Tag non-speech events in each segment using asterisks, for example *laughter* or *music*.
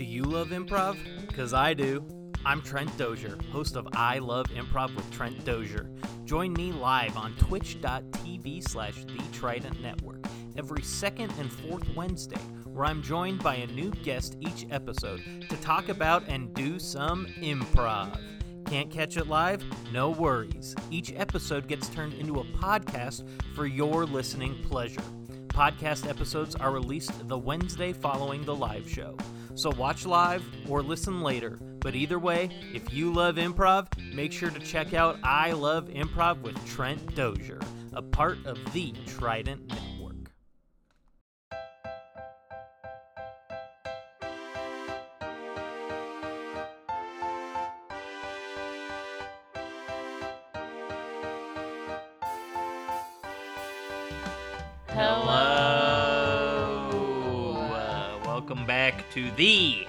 Do you love improv? Because I do. I'm Trent Dozier, host of I Love Improv with Trent Dozier. Join me live on twitch.tv slash The Trident Network every second and fourth Wednesday, where I'm joined by a new guest each episode to talk about and do some improv. Can't catch it live? No worries. Each episode gets turned into a podcast for your listening pleasure. Podcast episodes are released the Wednesday following the live show. So watch live or listen later. But either way, if you love improv, make sure to check out I Love Improv with Trent Dozier, a part of the Trident Network. To the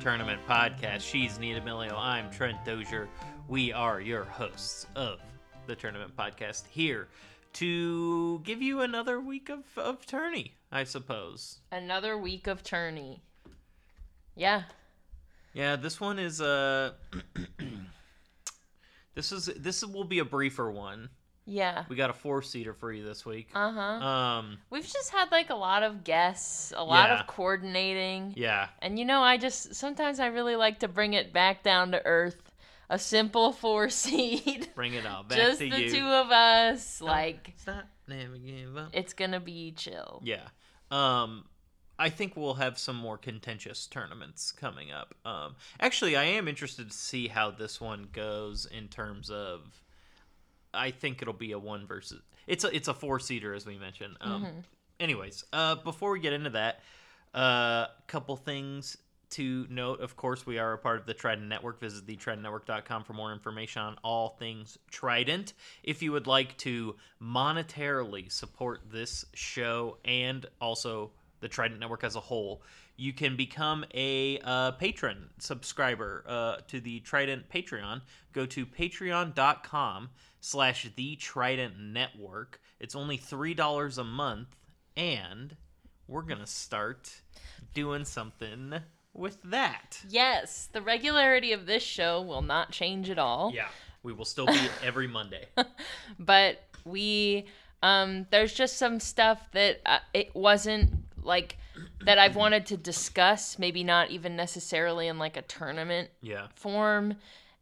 Tournament Podcast. She's Nia Milio. I'm Trent Dozier. We are your hosts of the Tournament Podcast here to give you another week of, of tourney, I suppose. Another week of tourney. Yeah. Yeah, this one is uh *clears throat* this is this will be a briefer one. Yeah. We got a four seater for you this week. Uh huh. Um We've just had like a lot of guests, a lot Yeah. of coordinating. yeah. And you know, I just sometimes I really like to bring it back down to earth. A simple *laughs* four seed. Bring it all *laughs* back just to the you. two of us. Like, Stop, never give up. it's gonna be chill. Yeah. Um I think we'll have some more contentious tournaments coming up. Um actually I am interested to see how this one goes in terms of I think it'll be a one versus it's a it's a four seater as we mentioned. Um anyways, uh before we get into that, a couple things to note. Of course, we are a part of the Trident Network. Visit the thetridentnetwork.com for more information on all things Trident. If you would like to monetarily support this show and also the Trident Network as a whole, you can become a uh, patron subscriber uh, to the Trident Patreon. Go to patreon.com slash the Trident Network. It's only $3 a month, and we're to start doing something with that. Yes, the regularity of this show will not change at all. Yeah. We will still be *laughs* every Monday. *laughs* but we um there's just some stuff that uh, it wasn't like that I've wanted to discuss maybe not even necessarily in like a tournament Yeah. form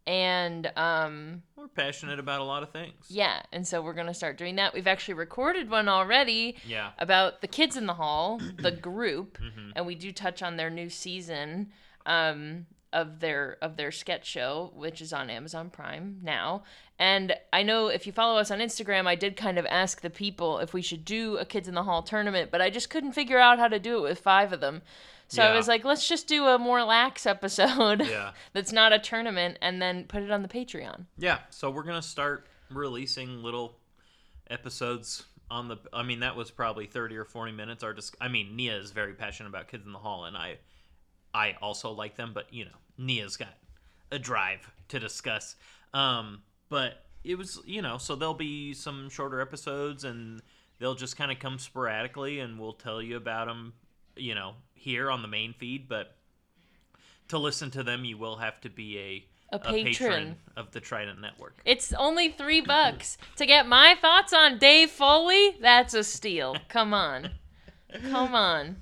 and um We're passionate about a lot of things. yeah and so we're going to start doing that we've actually recorded one already Yeah. about the kids in the hall the *clears throat* group Mm-hmm. and we do touch on their new season um, of their of their sketch show which is on amazon prime now and i know if you follow us on instagram i did kind of ask the people if we should do a kids in the hall tournament but i just couldn't figure out how to do it with five of them so i was like let's just do a more lax *laughs* episode Yeah. *laughs* that's not a tournament and then put it on the patreon Yeah. So we're going to start releasing little episodes on the I mean that was probably 30 or 40 minutes our dis- I mean Nia is very passionate about Kids in the Hall and I I also like them but you know Nia's got a drive to discuss um but it was you know so there'll be some shorter episodes and they'll just kind of come sporadically and we'll tell you about them you know here on the main feed but to listen to them you will have to be a A patron. of the Trident Network. It's only three bucks to get my thoughts on Dave Foley. That's a steal. Come on, come on.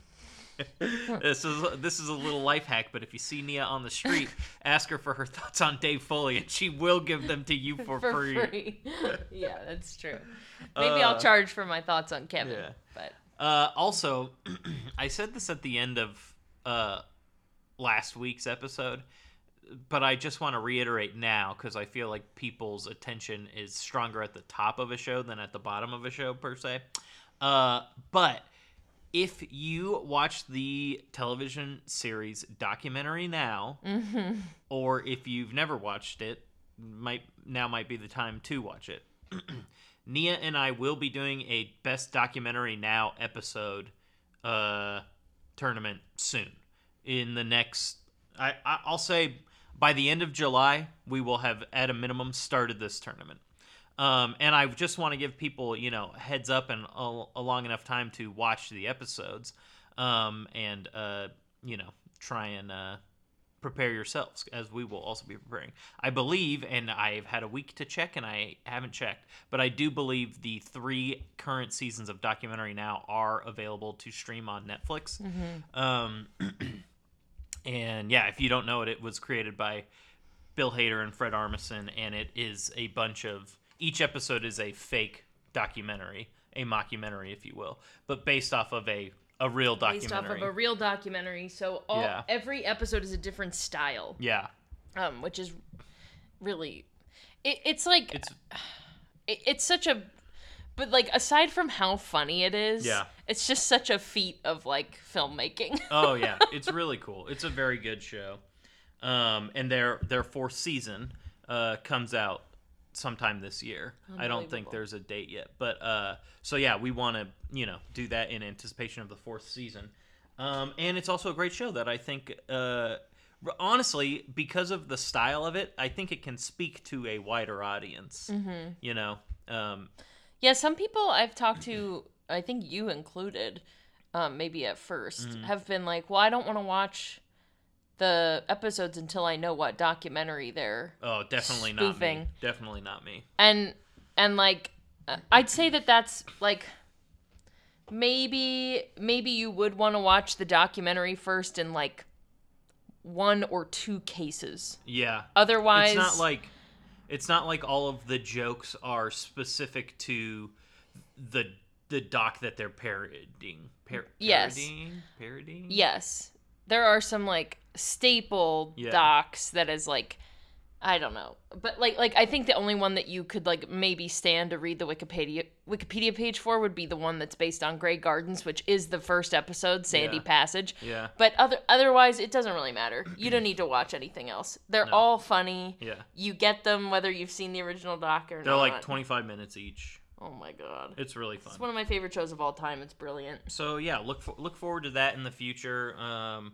*laughs* this is this is a little life hack, but if you see Nia on the street, *laughs* ask her for her thoughts on Dave Foley, and she will give them to you for, *laughs* For free. free. yeah, that's true. Maybe I'll Uh, charge for my thoughts on Kevin. yeah. But Uh, also, *clears throat* I said this at the end of uh, last week's episode, but I just want to reiterate now because I feel like people's attention is stronger at the top of a show than at the bottom of a show per se. Uh, but if you watch the television series documentary now, or if you've never watched it, might now might be the time to watch it. *clears throat* Nia and I will be doing a best documentary now episode uh tournament soon. In the next I, I'll say by the end of July we will have at a minimum started this tournament. Um, and I just want to give people, you know, heads up and a, a long enough time to watch the episodes, um, and uh, you know, try and uh, prepare yourselves as we will also be preparing. I believe, and I've had a week to check and I haven't checked, but I do believe the three current seasons of documentary now are available to stream on Netflix. Um, *clears throat* and yeah, if you don't know it, it was created by Bill Hader and Fred Armisen, and it is a bunch of each episode is a fake documentary, a mockumentary, if you will, but based off of a a real documentary. Based off of a real documentary, so all Yeah. every episode is a different style, yeah, um, which is really, it, it's like it's it, it's such a, but like aside from how funny it is, Yeah. it's just such a feat of like filmmaking. *laughs* oh yeah, *laughs* it's really cool. It's a very good show. Um, and their their fourth season uh, comes out sometime this year. I don't think there's a date yet, but uh, so yeah, we want to you know do that in anticipation of the fourth season. Um, and it's also a great show that I think, uh, honestly, because of the style of it, I think it can speak to a wider audience. Mm-hmm. You know, um, Yeah, some people I've talked to, I think you included, um, maybe at 1st Mm-hmm. have been like, well, I don't want to watch the episodes until I know what documentary they're oh, definitely not me. Definitely not me. and and like uh, I'd say that that's like maybe maybe you would want to watch the documentary first in like one or two cases. Yeah, Otherwise, it's not like it's not like all of the jokes are specific to the the doc that they're parodying. Par- Yes. parodying? Parodying? yes, there are some like staple Yeah. docs that is like I don't know, but like like I think the only one that you could like maybe stand to read the Wikipedia Wikipedia page for would be the one that's based on Grey Gardens, which is the first episode, Sandy Yeah. Passage. Yeah. But other otherwise, it doesn't really matter. You don't need to watch anything else. They're No. all funny. Yeah. You get them whether you've seen the original doc or not. They're like 25 minutes each. Oh my god, It's really fun. it's one of my favorite shows of all time. It's brilliant. so yeah, look for, look forward to that in the future. Um,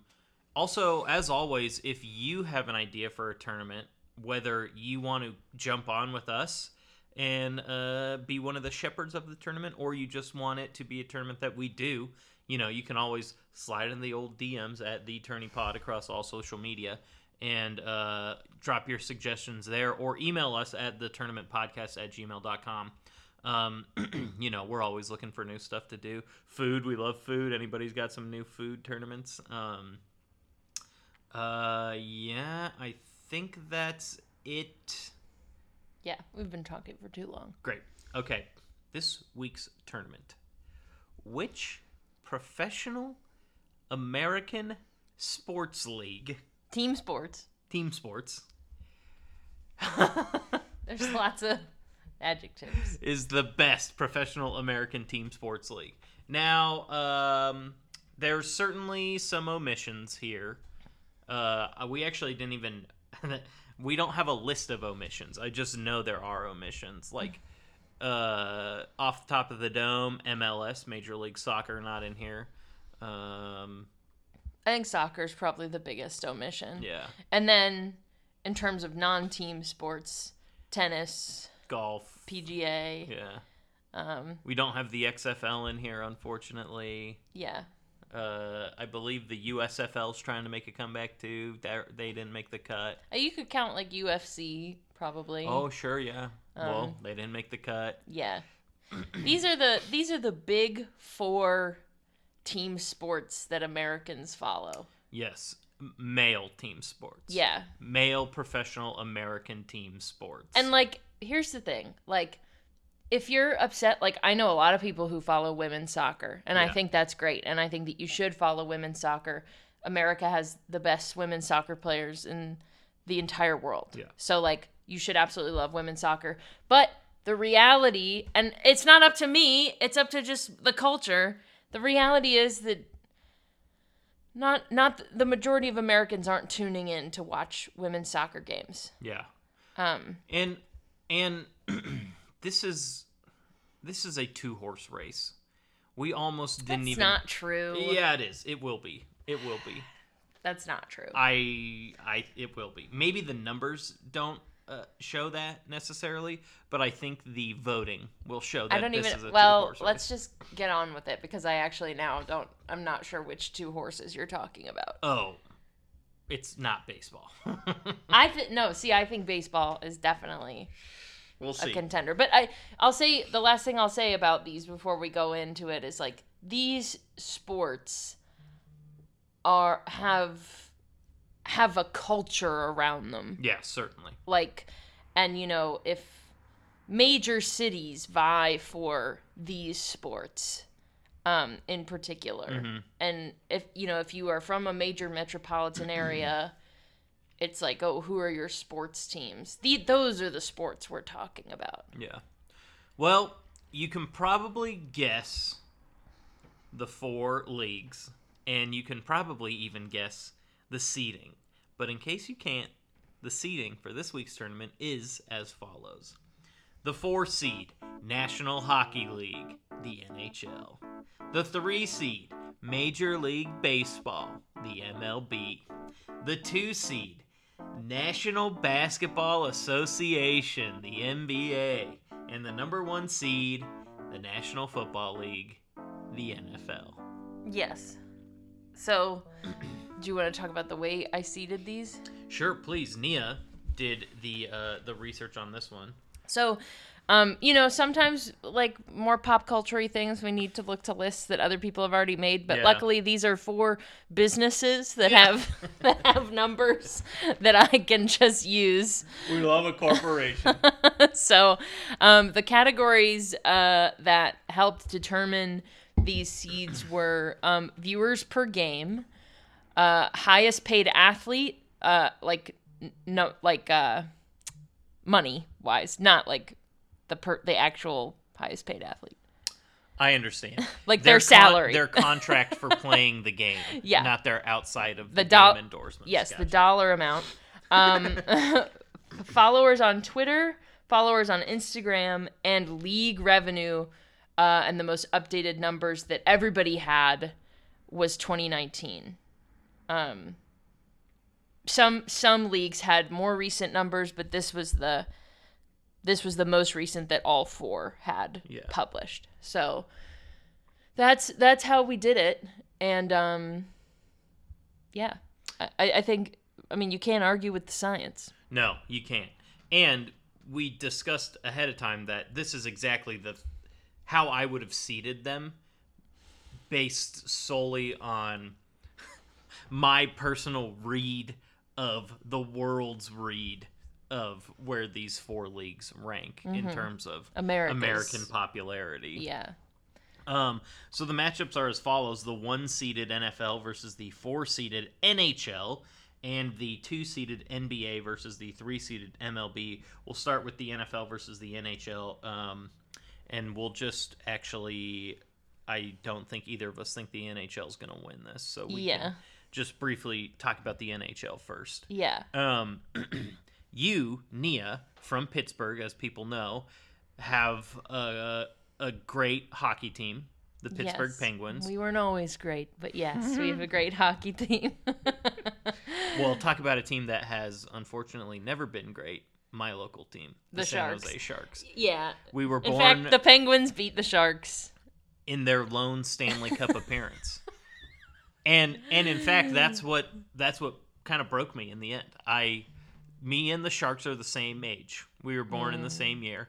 also, as always, if you have an idea for a tournament, whether you want to jump on with us and uh, be one of the shepherds of the tournament, or you just want it to be a tournament that we do, you know, you can always slide in the old DMs at the Tourney Pod across all social media and uh, drop your suggestions there, or email us at the tournament podcast at gmail.com. Um, *clears throat* you know, we're always looking for new stuff to do. Food, we love food. Anybody's got some new food tournaments? Um, uh, yeah, I think that's it. Yeah, we've been talking for too long. Great. Okay, this week's tournament. Which professional American sports league, Team sports. team sports, *laughs* There's lots of adjectives. *laughs* is the best professional American team sports league. Now, um, there's certainly some omissions here. Uh, we actually didn't even. *laughs* we don't have a list of omissions. I just know there are omissions. Like, uh, off the top of the dome, MLS, Major League Soccer, not in here. Um, I think soccer is probably the biggest omission. yeah, And then, in terms of non-team sports, tennis, golf. PGA. Yeah, Um, we don't have the XFL in here, unfortunately. yeah. Uh, I believe the USFL's trying to make a comeback too. They didn't make the cut. Uh, You could count like UFC probably. Oh, sure, yeah. well, Um, they didn't make the cut. Yeah. these are the these are the big four team sports that Americans follow. Yes, male team sports. Yeah. Male professional American team sports. And like here's the thing. Like if you're upset like I know a lot of people who follow women's soccer and I think that's great and I think that you should follow women's soccer. America has the best women's soccer players in the entire world. Yeah. So like you should absolutely love women's soccer. But the reality and it's not up to me, it's up to just the culture. The reality is that not not the majority of Americans aren't tuning in to watch women's soccer games. yeah, Um and and *clears throat* this is this is a two horse race. We almost didn't even. That's even. not true. Yeah, it is. It will be. It will be. That's not true. I I it will be. Maybe the numbers don't uh, show that necessarily, but I think the voting will show that I don't even. Well, let's just get on with it because I actually now don't. I'm not sure which two horses you're talking about. Oh, it's not baseball. *laughs* I think no. See, I think baseball is definitely we'll a contender. But I, I'll say the last thing I'll say about these before we go into it is like these sports are have have a culture around them. yeah, certainly. Like, and you know if major cities vie for these sports. Um, in particular, Mhm. and if you know if you are from a major metropolitan area *clears throat* it's like oh who are your sports teams the, those are the sports we're talking about Yeah. Well, you can probably guess the four leagues, and you can probably even guess the seeding. But in case you can't, the seeding for this week's tournament is as follows The four seed, National Hockey League, the NHL. The three seed, Major League Baseball, the MLB. The two seed, National Basketball Association, the NBA, and the number one seed, the National Football League, the NFL. yes so do you want to talk about the way i seeded these Sure, please. Nia did the uh, the research on this one. so um, you know sometimes like more pop culture things we need to look to lists that other people have already made but Yeah. luckily these are for businesses that Yeah. have *laughs* that have numbers that i can just use We love a corporation. *laughs* so um, the categories uh, that helped determine these seeds were um, viewers per game, uh, highest paid athlete, uh, like no, like uh, money wise, not like the per the actual highest paid athlete. I understand. *laughs* Like their con- salary. their contract for *laughs* playing the game. Yeah. Not their outside of the, The game endorsements. Yes, the dollar amount. Um, *laughs* followers on Twitter, followers on Instagram, and league revenue. Uh, and the most updated numbers that everybody had was 2019. Um, some some leagues had more recent numbers, but this was the this was the most recent that all four had Yeah. published. So that's that's how we did it, and um, yeah, I, I think I mean you can't argue with the science. No, you can't. And we discussed ahead of time that this is exactly the how I would have seeded them based solely on *laughs* my personal read of the world's read of where these four leagues rank in terms of America's. American popularity. Yeah. Um, so the matchups are as follows: the one-seeded NFL versus the four-seeded NHL, and the two-seeded NBA versus the three-seeded MLB. We'll start with the NFL versus the NHL, um, and we'll just actually. I don't think either of us think the NHL is going to win this, so we Yeah. can just briefly talk about the NHL first. Yeah. Um, *clears throat* you, Nia, from Pittsburgh, as people know, have a, a great hockey team, the Pittsburgh Yes. Penguins. We weren't always great, but yes, we have a *laughs* great hockey team. *laughs* Well, talk about a team that has unfortunately never been great. My local team, the, The San Sharks. Jose Sharks. yeah. We were born. In fact, the Penguins beat the Sharks. in their lone Stanley Cup appearance. *laughs* And and in fact that's what that's what kind of broke me in the end. I me and the Sharks are the same age. We were born in the same year.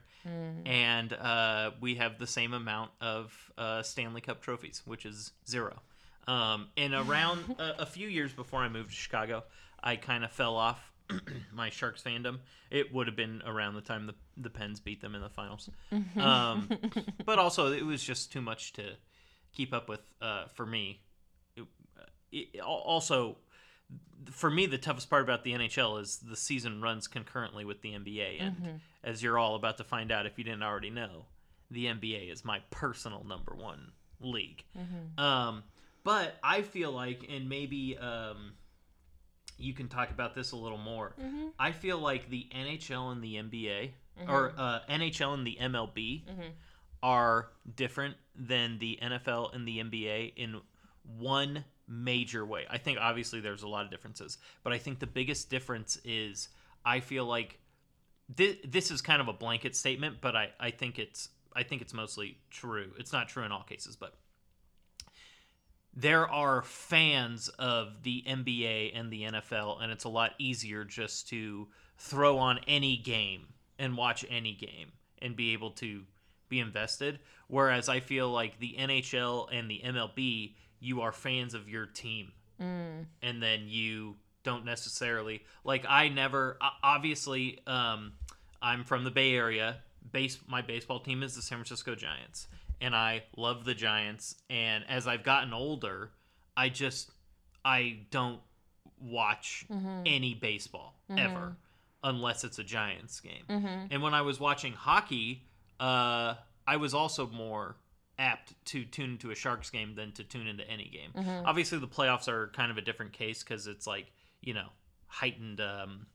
And uh, we have the same amount of uh, Stanley Cup trophies, which is zero. Um, and around *laughs* a, a few years before I moved to Chicago, I kind of fell off *clears throat* my Sharks fandom. It would have been around the time the the Pens beat them in the finals. *laughs* Um, but also, it was just too much to keep up with uh, for me. It, it, also, for me, the toughest part about the NHL is the season runs concurrently with the NBA, and as you're all about to find out, if you didn't already know, the NBA is my personal number one league. Um, but I feel like, and maybe um, you can talk about this a little more. I feel like the NHL and the NBA, or uh, NHL and the MLB, are different than the NFL and the NBA in one major way. I think obviously there's a lot of differences, but I think the biggest difference is I feel like this, this is kind of a blanket statement, but I, I think it's I think it's mostly true. It's not true in all cases, but there are fans of the NBA and the NFL, and it's a lot easier just to throw on any game and watch any game and be able to be invested. Whereas I feel like the NHL and the MLB, you are fans of your team, and then you don't necessarily like. I never obviously. Um, I'm from the Bay Area. Base my baseball team is the San Francisco Giants, and I love the Giants. And as I've gotten older, I just I don't watch any baseball ever unless it's a Giants game. And when I was watching hockey, uh, I was also more apt to tune into a Sharks game than to tune into any game. Obviously, the playoffs are kind of a different case because it's like you know heightened um,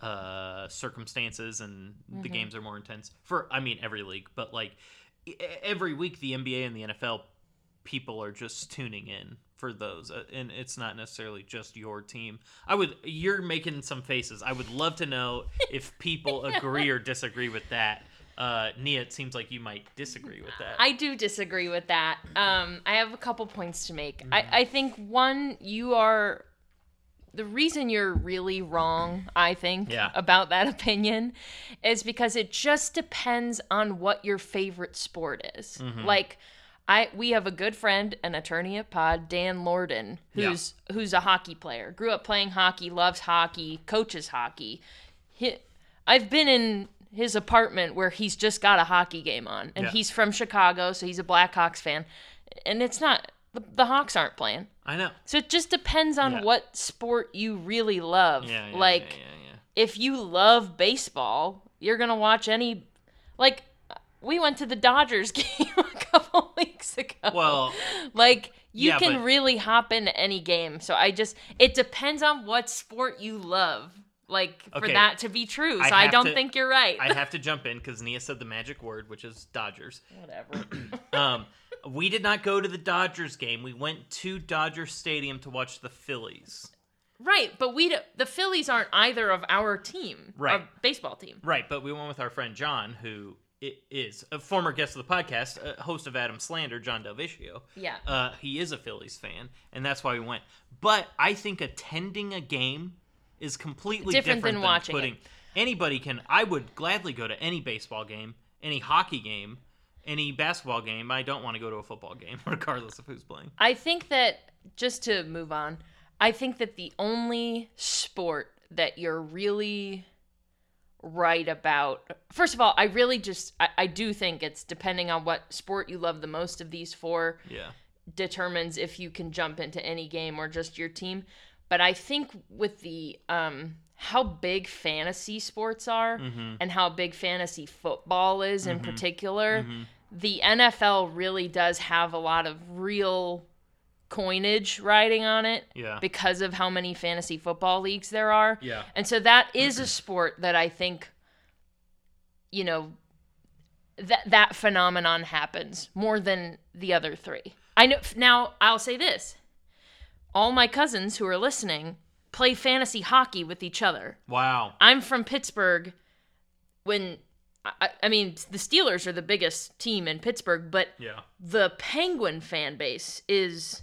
uh, circumstances and the games are more intense for I mean every league, but like every week the NBA and the NFL people are just tuning in for those uh, and it's not necessarily just your team. I would you're making some faces. I would love to know *laughs* if people agree or disagree with that uh nia it seems like you might disagree with that I do disagree with that. Um, I have a couple points to make. I, I think one, you are the reason you're really wrong, I think, Yeah. about that *laughs* opinion is because it just depends on what your favorite sport is. Like I we have a good friend, an attorney at Pod, Dan Lorden, Yeah. who's who's a hockey player. Grew up playing hockey, loves hockey, coaches hockey. He, I've been in his apartment where he's just got a hockey game on, and Yeah. he's from Chicago, so he's a Blackhawks fan. And it's not the, the Hawks aren't playing, i know so it just depends on Yeah. what sport you really love. yeah, yeah like yeah, if you love baseball, you're gonna watch any. Like we went to the Dodgers *laughs* game a couple *laughs* weeks ago. well like you can but- really hop into any game. So I just it depends on what sport you love. Like for Okay. that to be true. I So I, have don't to- think you're right. i have *laughs* to jump in because nia said the magic word which is dodgers Whatever. *clears throat* um we did not go to the dodgers game we went to dodger stadium to watch the phillies right, but we d- the Phillies aren't either of our team, Right. Our baseball team. Right, but we went with our friend John, who i- is a former guest of the podcast, a host of Adam Slander, John Delvicio. Yeah. Uh, he is a Phillies fan, and that's why we went. But I think attending a game is completely Different different, than than watching putting. it. Anybody can. I would gladly go to any baseball game, any hockey game, any basketball game. I don't want to go to a football game, *laughs* regardless of who's playing. I think that just to move on, I think that the only sport that you're really right about first of all i really just I, I do think it's depending on what sport you love the most of these four Yeah. determines if you can jump into any game or just your team but i think with the um how big fantasy sports are mm-hmm. and how big fantasy football is in mm-hmm. particular mm-hmm. the nfl really does have a lot of real coinage riding on it Yeah. because of how many fantasy football leagues there are Yeah. and so that *clears throat* is a sport that I think, you know, that that phenomenon happens more than the other three. I know. Now I'll say this: all my cousins who are listening play fantasy hockey with each other. Wow. I'm from Pittsburgh. When I, I mean, the Steelers are the biggest team in Pittsburgh, but Yeah. the Penguin fan base is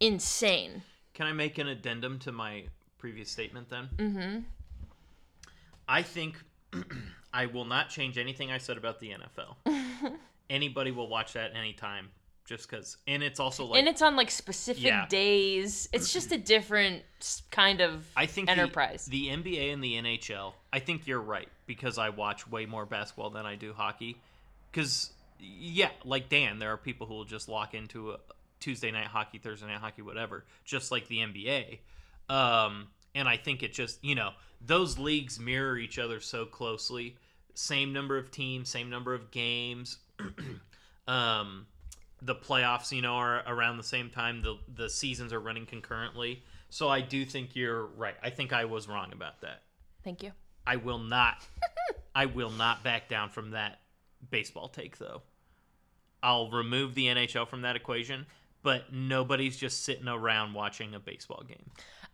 insane. Can I make an addendum to my previous statement then? Mm-hmm. I think *clears throat* I will not change anything I said about the NFL. *laughs* Anybody will watch that anytime, just because. And it's also like and it's on like specific Yeah. days. It's just a different kind of I think the- enterprise. The, NBA and the NHL. I think you're right because I watch way more basketball than I do hockey. Because yeah, like Dan, there are people who will just lock into a Tuesday night hockey, Thursday night hockey, whatever, just like the NBA. Um, and I think it just you know those leagues mirror each other so closely. Same number of teams, same number of games. *clears throat* um, the playoffs, you know, are around the same time. The the seasons are running concurrently. So I do think you're right. I think I was wrong about that. Thank you. I will not *laughs* I will not back down from that baseball take though. I'll remove the NHL from that equation, but nobody's just sitting around watching a baseball game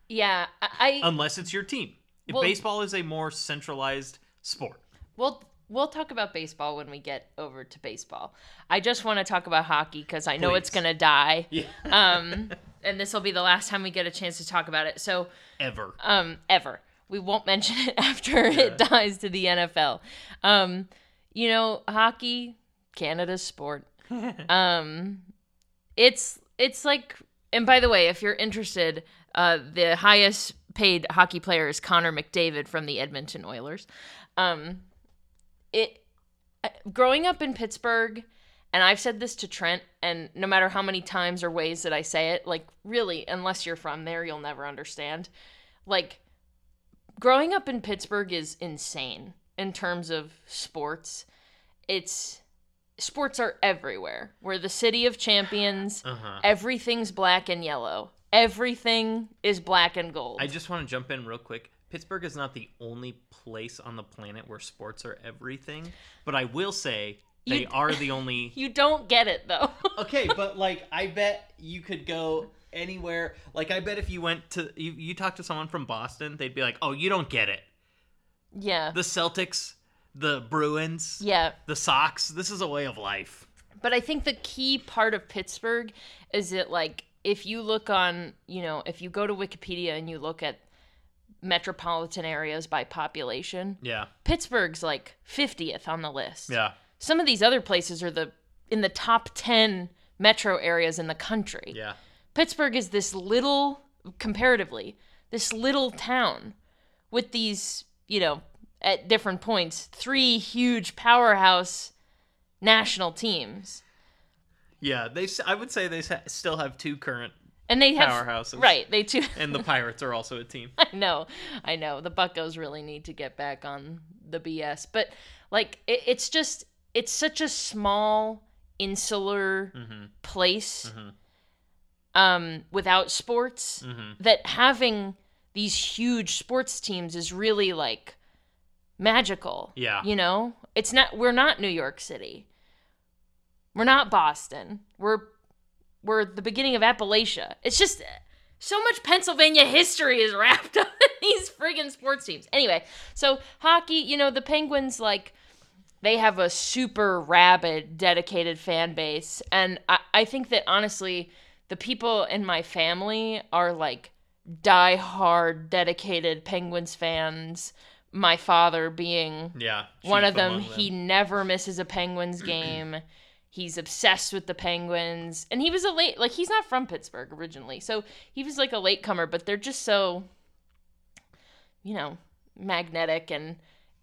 Yeah, I, unless it's your team. If Well- baseball is a more centralized sport. well, we'll talk about baseball when we get over to baseball. I just want to talk about hockey because I know it's gonna die. Yeah. Um, *laughs* and this will be the last time we get a chance to talk about it. So, Ever. um, ever. We won't *laughs* mention it after it dies to the NFL. Um, you know, hockey, Canada's sport. *laughs* um, it's it's like, and by the way, if you're interested, uh, the highest paid hockey player is Connor McDavid from the Edmonton Oilers. Um, it growing up in Pittsburgh, and I've said this to Trent, and no matter how many times or ways that I say it, like really, unless you're from there, you'll never understand. Like growing up in Pittsburgh is insane in terms of sports. It's sports are everywhere. We're the city of champions. *laughs* Uh-huh. Everything's black and yellow. Everything is black and gold. I just want to jump in real quick. Pittsburgh is not the only place on the planet where sports are everything, but I will say they You- are the only *laughs* you don't get it though. *laughs* Okay, but like I bet you could go anywhere. Like I bet if you went to you, you talk to someone from Boston, they'd be like, "Oh, you don't get it. yeah. The Celtics, the Bruins, Yeah. the Sox. This is a way of life." But I think the key part of Pittsburgh is that like if you look on, you know, if you go to Wikipedia and you look at metropolitan areas by population, Yeah. Pittsburgh's like 50th on the list. Yeah. Some of these other places are the in the top 10 metro areas in the country. Yeah. Pittsburgh is this little comparatively, this little town with these, you know, at different points, three huge powerhouse national teams. Yeah, they I would say they still have two current And they have Powerhouses. Right, they too *laughs* and the Pirates are also a team. *laughs* I know, I know. The Buccos really need to get back on the BS, but like it, it's just it's such a small insular Mhm. place Mhm. um, without sports Mhm. that having these huge sports teams is really like magical. Yeah. you know, it's not. We're not New York City. We're not Boston. We're we're the beginning of Appalachia. It's just so much Pennsylvania history is wrapped *laughs* up in these friggin' sports teams. Anyway, so hockey, you know, the Penguins like they have a super rabid, dedicated fan base. And I, I think that honestly, the people in my family are like die hard, dedicated Penguins fans. My father being Yeah. one of them, among he never misses a Penguins game. *clears throat* He's obsessed with the Penguins. And he was a late like he's not from Pittsburgh originally. So he was like a latecomer, but they're just so you know, magnetic and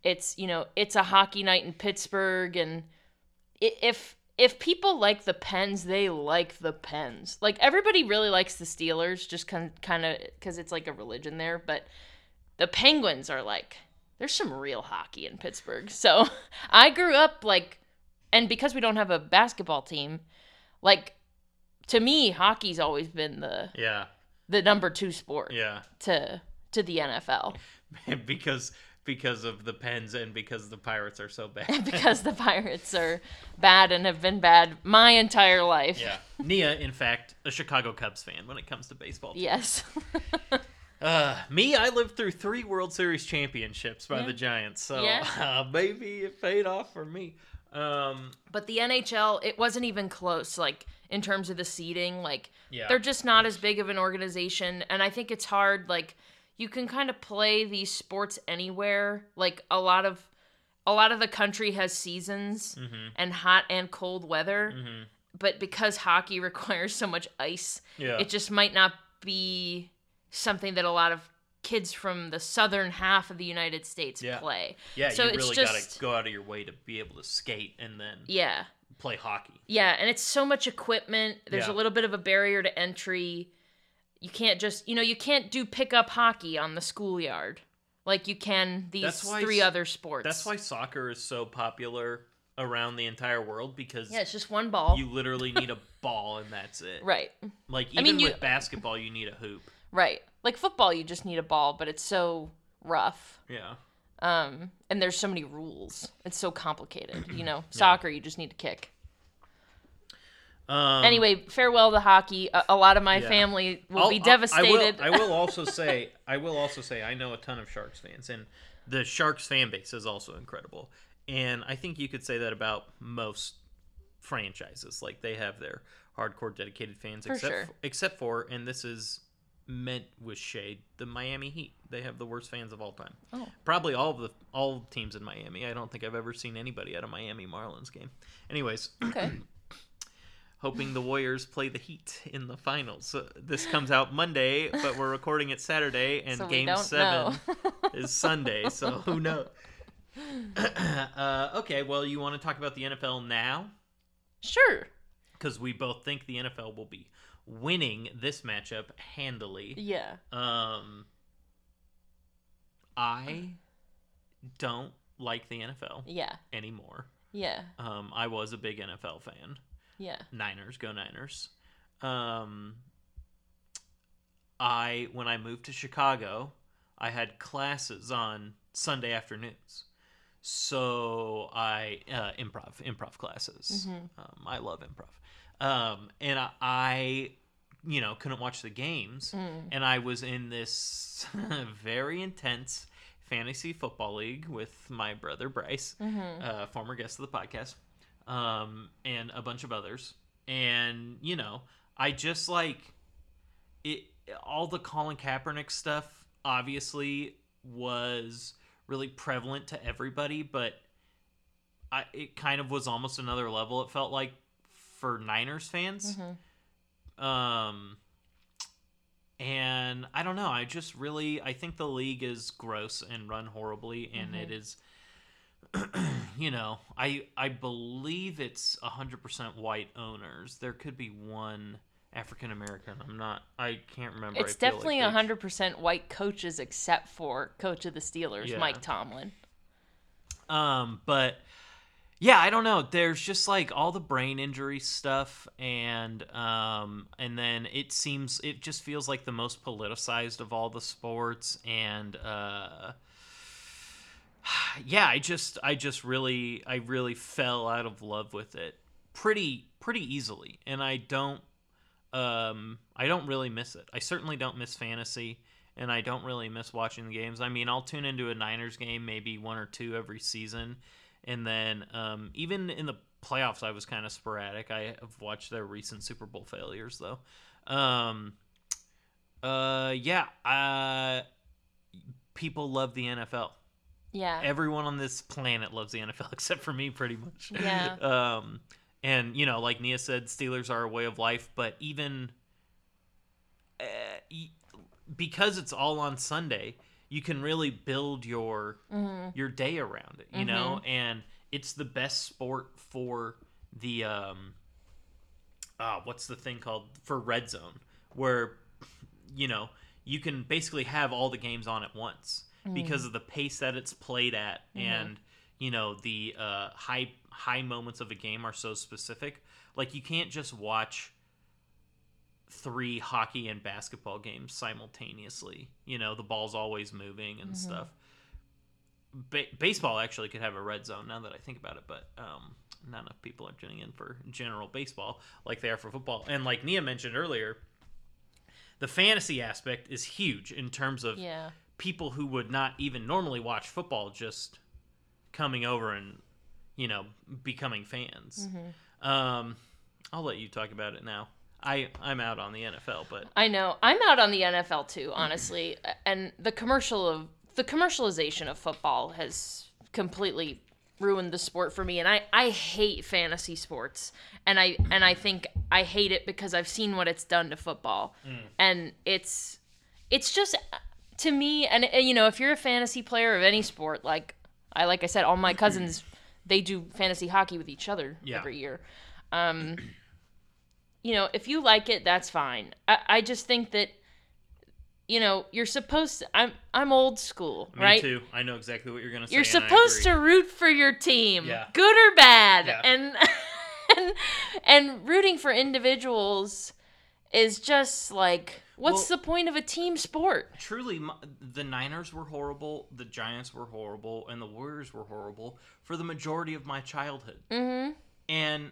it's, you know, it's a hockey night in Pittsburgh and if if people like the Pens, they like the Pens. Like everybody really likes the Steelers just kind of cuz it's like a religion there, but the Penguins are like there's some real hockey in Pittsburgh. So *laughs* I grew up like, and because we don't have a basketball team, like to me, hockey's always been the Yeah. the number two sport Yeah. to to the NFL *laughs* because because of the Pens and because the Pirates are so bad. *laughs* because the Pirates are bad and have been bad my entire life. yeah. Nia, in fact, a Chicago Cubs fan when it comes to baseball. Yes. *laughs* Uh, me, I lived through three World Series championships by Yeah. the Giants, so Yeah. uh, maybe it paid off for me. Um, but the NHL, it wasn't even close. Like in terms of the seeding, like Yeah. they're just not as big of an organization, and I think it's hard. Like you can kind of play these sports anywhere. Like a lot of a lot of the country has seasons mhm, and hot and cold weather, mhm. but because hockey *laughs* requires so much ice, Yeah. it just might not be something that a lot of kids from the southern half of the United States Yeah. play. yeah, so you it's really just- gotta go out of your way to be able to skate and then Yeah. play hockey. Yeah, and it's so much equipment. There's Yeah. a little bit of a barrier to entry. You can't just, you know, you can't do pickup hockey on the schoolyard like you can these three other sports. That's why soccer is so popular around the entire world because Yeah, it's just one ball. you literally need a ball and that's it. *laughs* right. Like I even mean, you- with basketball, you need a hoop. Right. Like football you just need a ball, but it's so rough. Yeah. Um and there's so many rules. It's so complicated, you know. *clears throat* Soccer you just need to kick. Um, anyway, farewell to hockey. A, a lot of my Yeah. family will I'll- be devastated. I will, I *laughs* will also say, I will also say, I know a ton of Sharks fans, and the Sharks fan base is also incredible. and I think you could say that about most franchises. Like they have their hardcore dedicated fans, For except sure. for, except for, and this is meant with shade, the Miami Heat. They have the worst fans of all time. Oh. Probably all of the all teams in Miami. I don't think I've ever seen anybody at a Miami Marlins game. Anyways, Okay. *clears throat* hoping the Warriors play the Heat in the finals. So this comes out Monday, but we're recording it Saturday, *laughs* and So Game Seven is Sunday. So *laughs* who knows? *clears throat* uh, okay, well, you want to talk about the NFL now sure. because we both think the NFL will be winning this matchup handily. Yeah. Um, I don't like the NFL Yeah. anymore. Yeah. Um, I was a big NFL fan. Yeah. Niners, go Niners. Um, I when I moved to Chicago, I had classes on Sunday afternoons. So I uh, improv improv classes. Um, I love improv, um, and I, I, you know, couldn't watch the games, and I was in this *laughs* very intense fantasy football league with my brother Bryce, uh, former guest of the podcast, um, and a bunch of others. And you know, I just like it. All the Colin Kaepernick stuff obviously was really prevalent to everybody, but I it kind of was almost another level. It felt like for Niners fans. Um, and I don't know. I just really I think the league is gross and run horribly, and it is. *clears throat* you know, I I believe it's hundred percent white owners. There could be one African American. I'm not. I can't remember. It's definitely like hundred percent white coaches, except for coach of the Steelers, Yeah. Mike Tomlin. Um, but yeah, I don't know. There's just like all the brain injury stuff, and um, and then it seems it just feels like the most politicized of all the sports, and uh, *sighs* yeah, I just I just really I really fell out of love with it pretty pretty easily, and I don't um I don't really miss it. I certainly don't miss fantasy and I don't really miss watching the games. I mean, I'll tune into a Niners game maybe one or two every season, and then um, even in the playoffs, I was kind of sporadic. I have watched their recent Super Bowl failures though. Um, uh, yeah, uh, people love the NFL. Yeah. Everyone on this planet loves the NFL *laughs* except for me, pretty much. Yeah. Um, and you know, like Nia said, Steelers are a way of life. But even uh, because it's all on Sunday, you can really build your your day around it. You know, and it's the best sport for the um, uh, what's the thing called? For red zone where you know you can basically have all the games on at once because of the pace that it's played at and you know the uh, high high moments of a game are so specific. Like you can't just watch three hockey and basketball games simultaneously you know the ball's always moving and stuff ba- baseball actually could have a red zone now that I think about it, but um, not enough people are tuning in for general baseball like they are for football. And like Nia mentioned earlier, the fantasy aspect is huge in terms of Yeah. people who would not even normally watch football just coming over and you know becoming fans. Um, I'll let you talk about it now. I I'm out on the NFL, but I know. I'm out on the NFL too, honestly. and the commercial of the commercialization of football has completely ruined the sport for me and I I hate fantasy sports. And I and I think I hate it because I've seen what it's done to football. And it's it's just to me and, and you know, if you're a fantasy player of any sport like I like I said all my cousins they do fantasy hockey with each other Yeah. every year. *clears throat* Um you know, if you like it, that's fine. I, I just think that, you know, you're supposed to. I'm I'm old school, me right? too. I know exactly what you're gonna say. You're supposed to root for your team, Yeah. good or bad, Yeah. and *laughs* and and rooting for individuals is just like, what's Well- the point of a team sport? truly the niners were horrible the giants were horrible and the warriors were horrible for the majority of my childhood Mm-hmm. and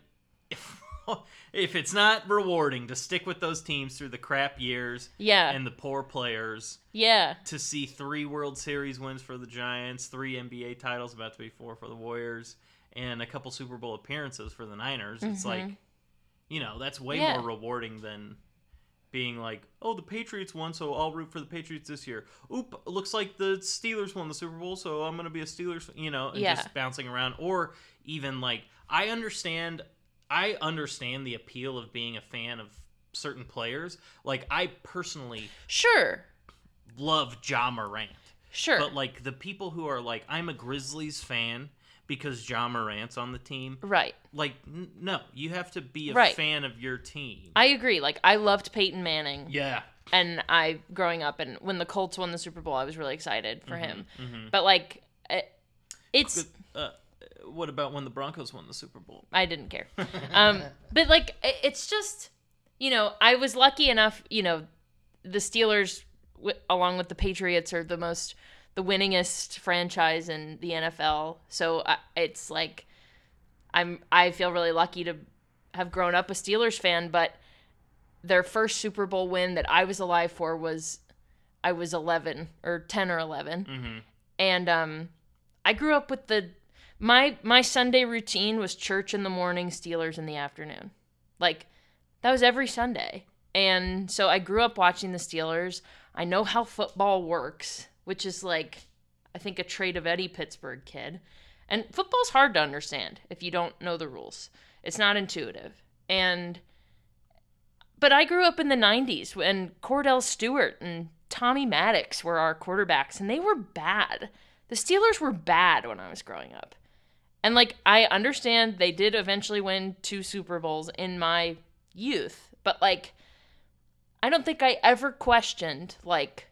if *laughs* if it's not rewarding to stick with those teams through the crap years Yeah. and the poor players, yeah. to see three World Series wins for the Giants, three NBA titles, about to be four for the Warriors, and a couple Super Bowl appearances for the Niners, it's like, you know, that's way Mm-hmm. Yeah. more rewarding than being like, oh, the Patriots won, so I'll root for the Patriots this year. Oop, looks like the Steelers won the Super Bowl, so I'm going to be a Steelers, you know, and Yeah. just bouncing around. Or even like, I understand, I understand the appeal of being a fan of certain players. Like, I personally Sure. love Ja Morant. Sure. But like the people who are like, I'm a Grizzlies fan because Ja Morant's on the team. right. Like, n- no, you have to be a Right. fan of your team. I agree. Like I loved Peyton Manning. yeah, and I growing up and when the Colts won the Super Bowl, I was really excited for him. Mm-hmm, But like, it, it's uh, what about when the Broncos won the Super Bowl? I didn't care. Um, *laughs* but like, it's just you know, I was lucky enough. You know, the Steelers, w- along with the Patriots, are the most the winningest franchise in the NFL. So I, it's like I'm I feel really lucky to have grown up a Steelers fan, but their first Super Bowl win that I was alive for was I was 11 or 10 or 11. Mm-hmm. And um I grew up with the my my Sunday routine was church in the morning, Steelers in the afternoon. Like that was every Sunday. And so I grew up watching the Steelers. I know how football works, which is like I think a trait of any Pittsburgh kid. And football's hard to understand if you don't know the rules. It's not intuitive. And but I grew up in the 90s when Kordell Stewart and Tommy Maddox were our quarterbacks and they were bad. The Steelers were bad when I was growing up. And like I understand they did eventually win two Super Bowls in my youth, but like I don't think I ever questioned like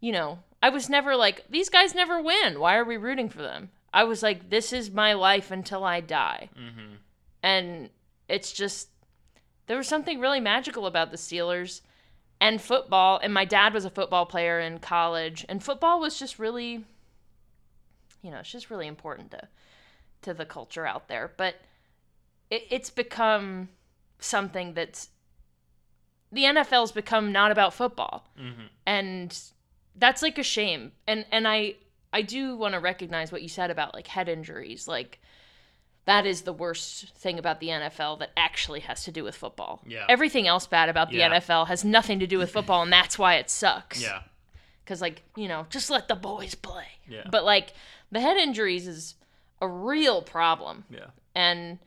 you know, I was never like these guys never win. Why are we rooting for them? I was like this is my life until I die. Mm-hmm. And it's just there was something really magical about the Steelers and football and my dad was a football player in college and football was just really you know, it's just really important to to the culture out there, but it, it's become something that's the NFL's become not about football. Mm-hmm. And that's like a shame. And and I I do want to recognize what you said about like head injuries. Like that is the worst thing about the NFL that actually has to do with football. Yeah. Everything else bad about the Yeah. NFL has nothing to do with football and that's why it sucks. Yeah. Cuz like, you know, just let the boys play. Yeah. But like the head injuries is a real problem Yeah. and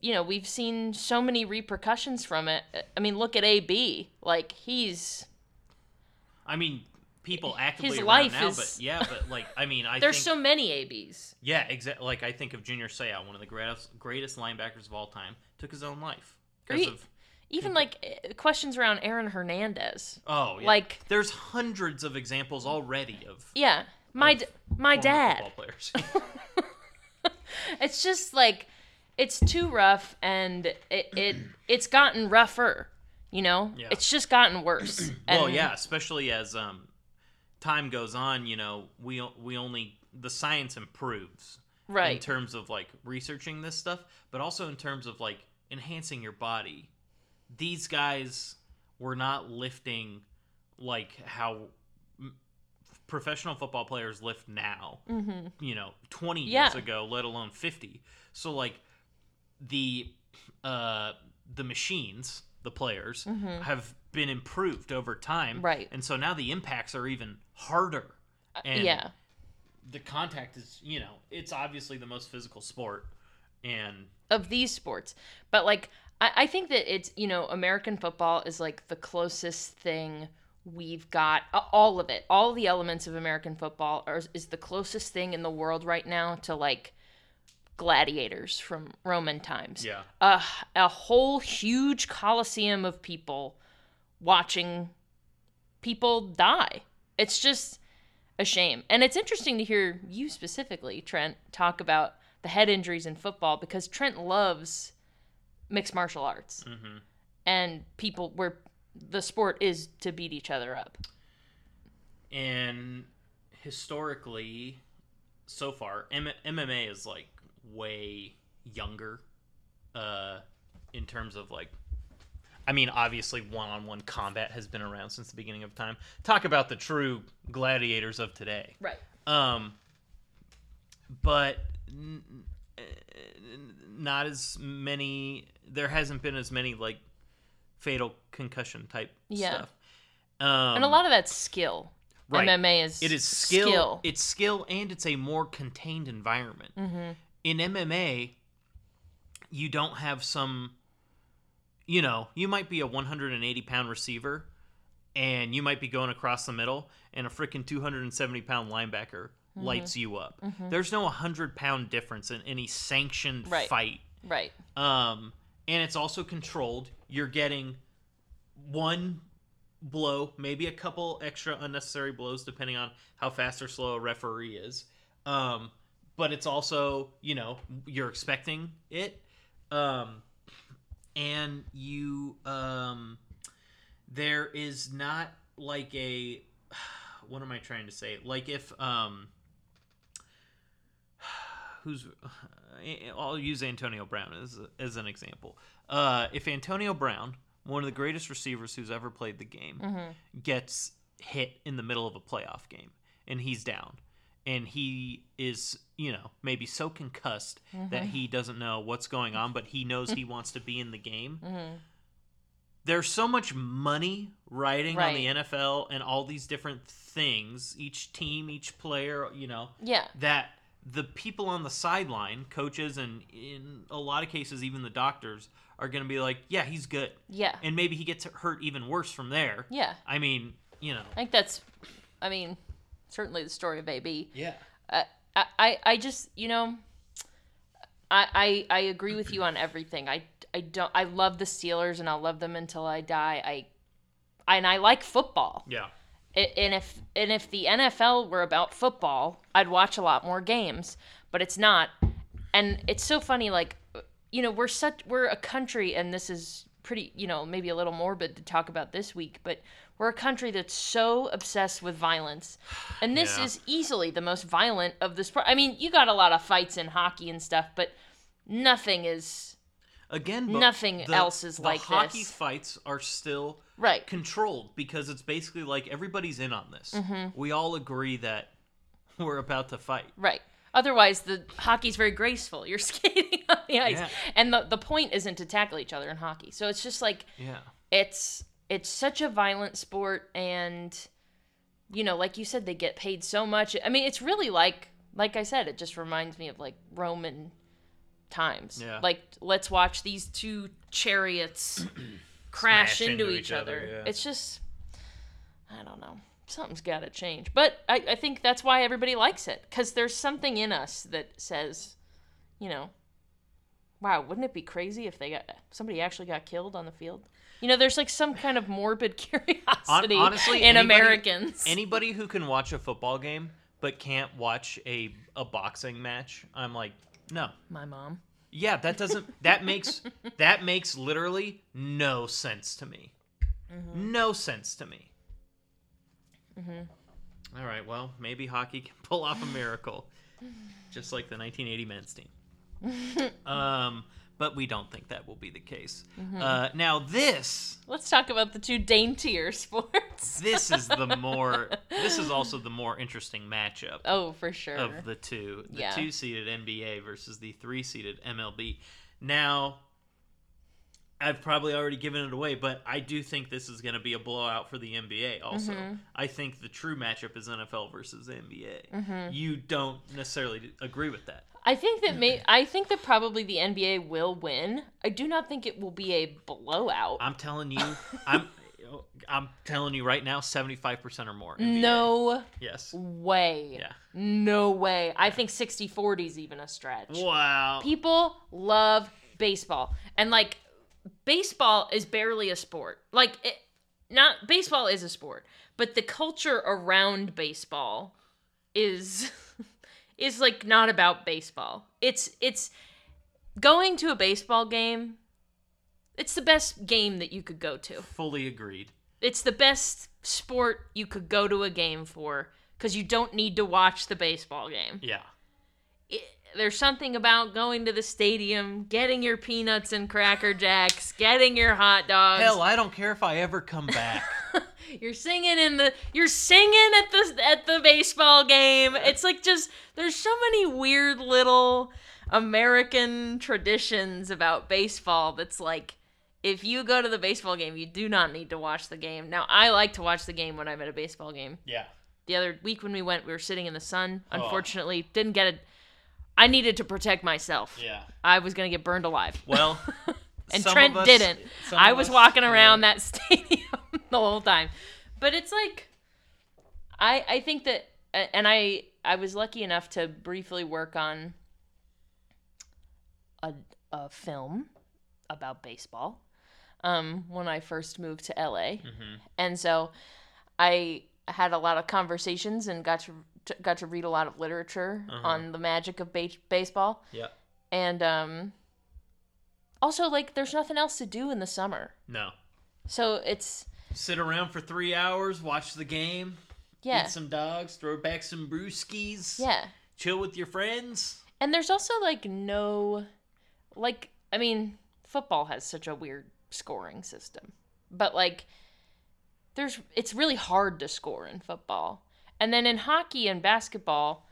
you know we've seen so many repercussions from it i mean look at ab like he's I mean, people actively around life now, is- but yeah, but like, I mean, I there's think, so many abs yeah, exactly. Like, I think of Junior Seau, one of the greatest greatest linebackers of all time, took his own life because of even like eh, questions around aaron hernandez oh, yeah. like there's hundreds of examples already of yeah my Of d- my dad football players. *laughs* *laughs* it's just like it's too rough and it, it it's gotten rougher you know Yeah. it's just gotten worse *clears throat* well, And- yeah, especially as um, time goes on, you know, we we only the science improves Right. in terms of like researching this stuff, but also in terms of like enhancing your body. These guys were not lifting like how professional football players lift now. mm-hmm. You know, 20 Yeah. years ago, let alone 50. So like the uh the machines, the players have been improved over time. Mm-hmm. Right. And so now the impacts are even harder. And Uh, yeah the contact is you know it's obviously the most physical sport and of these sports. But like I, I think that it's you know American football is like the closest thing we've got all of it all the elements of American football are, is the closest thing in the world right now to like gladiators from Roman times. yeah A, a whole huge coliseum of people watching people die. It's just a shame. And it's interesting to hear you specifically, Trent, talk about the head injuries in football because Trent loves mixed martial arts hmm and people where the sport is to beat each other up. and historically so far M- mma is like way younger uh in terms of like I mean, obviously, one-on-one combat has been around since the beginning of time. Talk about the true gladiators of today. Right. Um, but n- n- not as many. There hasn't been as many like fatal concussion type Yeah. stuff. Um, And a lot of that's skill. Right. MMA is it is skill, skill. It's skill, and it's a more contained environment. Mm-hmm. In MMA, you don't have some. You know, you might be a 180 pound receiver, and you might be going across the middle, and a freaking 270 pound linebacker Mm-hmm. lights you up. There's no 100 pound difference in any sanctioned Right. fight. right. Um, and it's also controlled. You're getting one blow, maybe a couple extra unnecessary blows, depending on how fast or slow a referee is. Um, but it's also, you know, you're expecting it. Um, and you, um, there is not like a, *sighs* what am I trying to say? Like if, um, who's *laughs* I'll use Antonio Brown as as an example. Uh, if Antonio Brown, one of the greatest receivers who's ever played the game, mm-hmm. gets hit in the middle of a playoff game and he's down and he is, you know, maybe so concussed mm-hmm. that he doesn't know what's going on, but he knows he *laughs* wants to be in the game. Mm-hmm. There's so much money riding on the NFL and all these different things, each team, each player, you know, Yeah. that the people on the sideline, coaches, and in a lot of cases, even the doctors, are going to be like, yeah, he's good. Yeah. And maybe he gets hurt even worse from there. Yeah. I mean, you know. I think that's, I mean, certainly the story of AB. Yeah. Uh, I, I, I just, you know, I, I, I agree with you on everything. I, I don't, I love the Steelers and I'll love them until I die. I, and I like football. Yeah. And if, and if the NFL were about football, I'd watch a lot more games, but it's not. And it's so funny, like, you know, we're such, we're a country, and this is pretty, you know, maybe a little morbid to talk about this week, but we're a country that's so obsessed with violence. And this Yeah. is easily the most violent of the sport. I mean, you got a lot of fights in hockey and stuff, but nothing is Again, Nothing the- else is the like hockey this. fights are still right. controlled because it's basically like everybody's in on this. Mm-hmm. We all agree that *laughs* we're about to fight. Right. Otherwise, the hockey's very graceful. You're *laughs* skating on the ice, Yeah. and the the point isn't to tackle each other in hockey. So it's just like Yeah. it's it's such a violent sport, and you know, like you said, they get paid so much. I mean, it's really like like I said, it just reminds me of like Roman times. Yeah. Like let's watch these two chariots *clears throat* crash into, into each, each other. other, yeah. It's just I don't know. Something's got to change. But I, I think that's why everybody likes it because there's something in us that says, you know, wow, wouldn't it be crazy if they got somebody actually got killed on the field? You know, there's like some kind of morbid *laughs* curiosity honestly, in anybody- Americans. Anybody who can watch a football game but can't watch a a boxing match, I'm like, no. My mom. Yeah, that doesn't that makes that makes literally no sense to me. Mm-hmm. No sense to me. All right, well, maybe hockey can pull off a miracle, just like the 1980 men's *laughs* team. um, but we don't think that will be the case. Mm-hmm. Uh, now this Let's talk about the two daintier *laughs* sports. this is the more *laughs* this is also the more interesting matchup. oh, for sure. of the two, the Yeah. two seeded NBA versus the three seeded MLB. Now, I've probably already given it away, but I do think this is going to be a blowout for the NBA. Also, Mm-hmm. I think the true matchup is NFL versus NBA. Mm-hmm. You don't necessarily agree with that. I think that may I think that probably the NBA will win. I do not think it will be a blowout. I'm telling you, *laughs* I'm. I'm telling you right now, 75% or more. NBA. no Yes. way. Yeah. No way. I think 60-40 is even a stretch. Wow. People love baseball. And like baseball is barely a sport. Like it, not baseball is a sport, but the culture around baseball is *laughs* is like not about baseball. It's it's going to a baseball game. It's the best game that you could go to. Fully agreed. It's the best sport you could go to a game for cuz you don't need to watch the baseball game Yeah. it, there's something about going to the stadium, getting your peanuts and cracker jacks, getting your hot dogs. Hell, I don't care if I ever come back. *laughs* you're singing in the you're singing at the at the baseball game. It's like just there's so many weird little American traditions about baseball that's like if you go to the baseball game, you do not need to watch the game. Now, I like to watch the game when I'm at a baseball game. yeah. The other week when we went, we were sitting in the sun. Oh. Unfortunately, didn't get it. I needed to protect myself. Yeah. I was going to get burned alive. Well, *laughs* and Trent us- didn't. I was walking yeah. around that *laughs* stadium the whole time. But it's like I I think that and I I was lucky enough to briefly work on a a film about baseball um when I first moved to LA. Mhm. And so I had a lot of conversations and got to to- got to read a lot of literature Uh-huh. on the magic of ba- baseball Yeah. and um also like there's nothing else to do in the summer No. so it's Sit around for three hours, watch the game, yeah eat some dogs, throw back some brewskis, yeah chill with your friends. and there's also like no like i mean football has such a weird scoring system but like there's it's really hard to score in football and then in hockey and basketball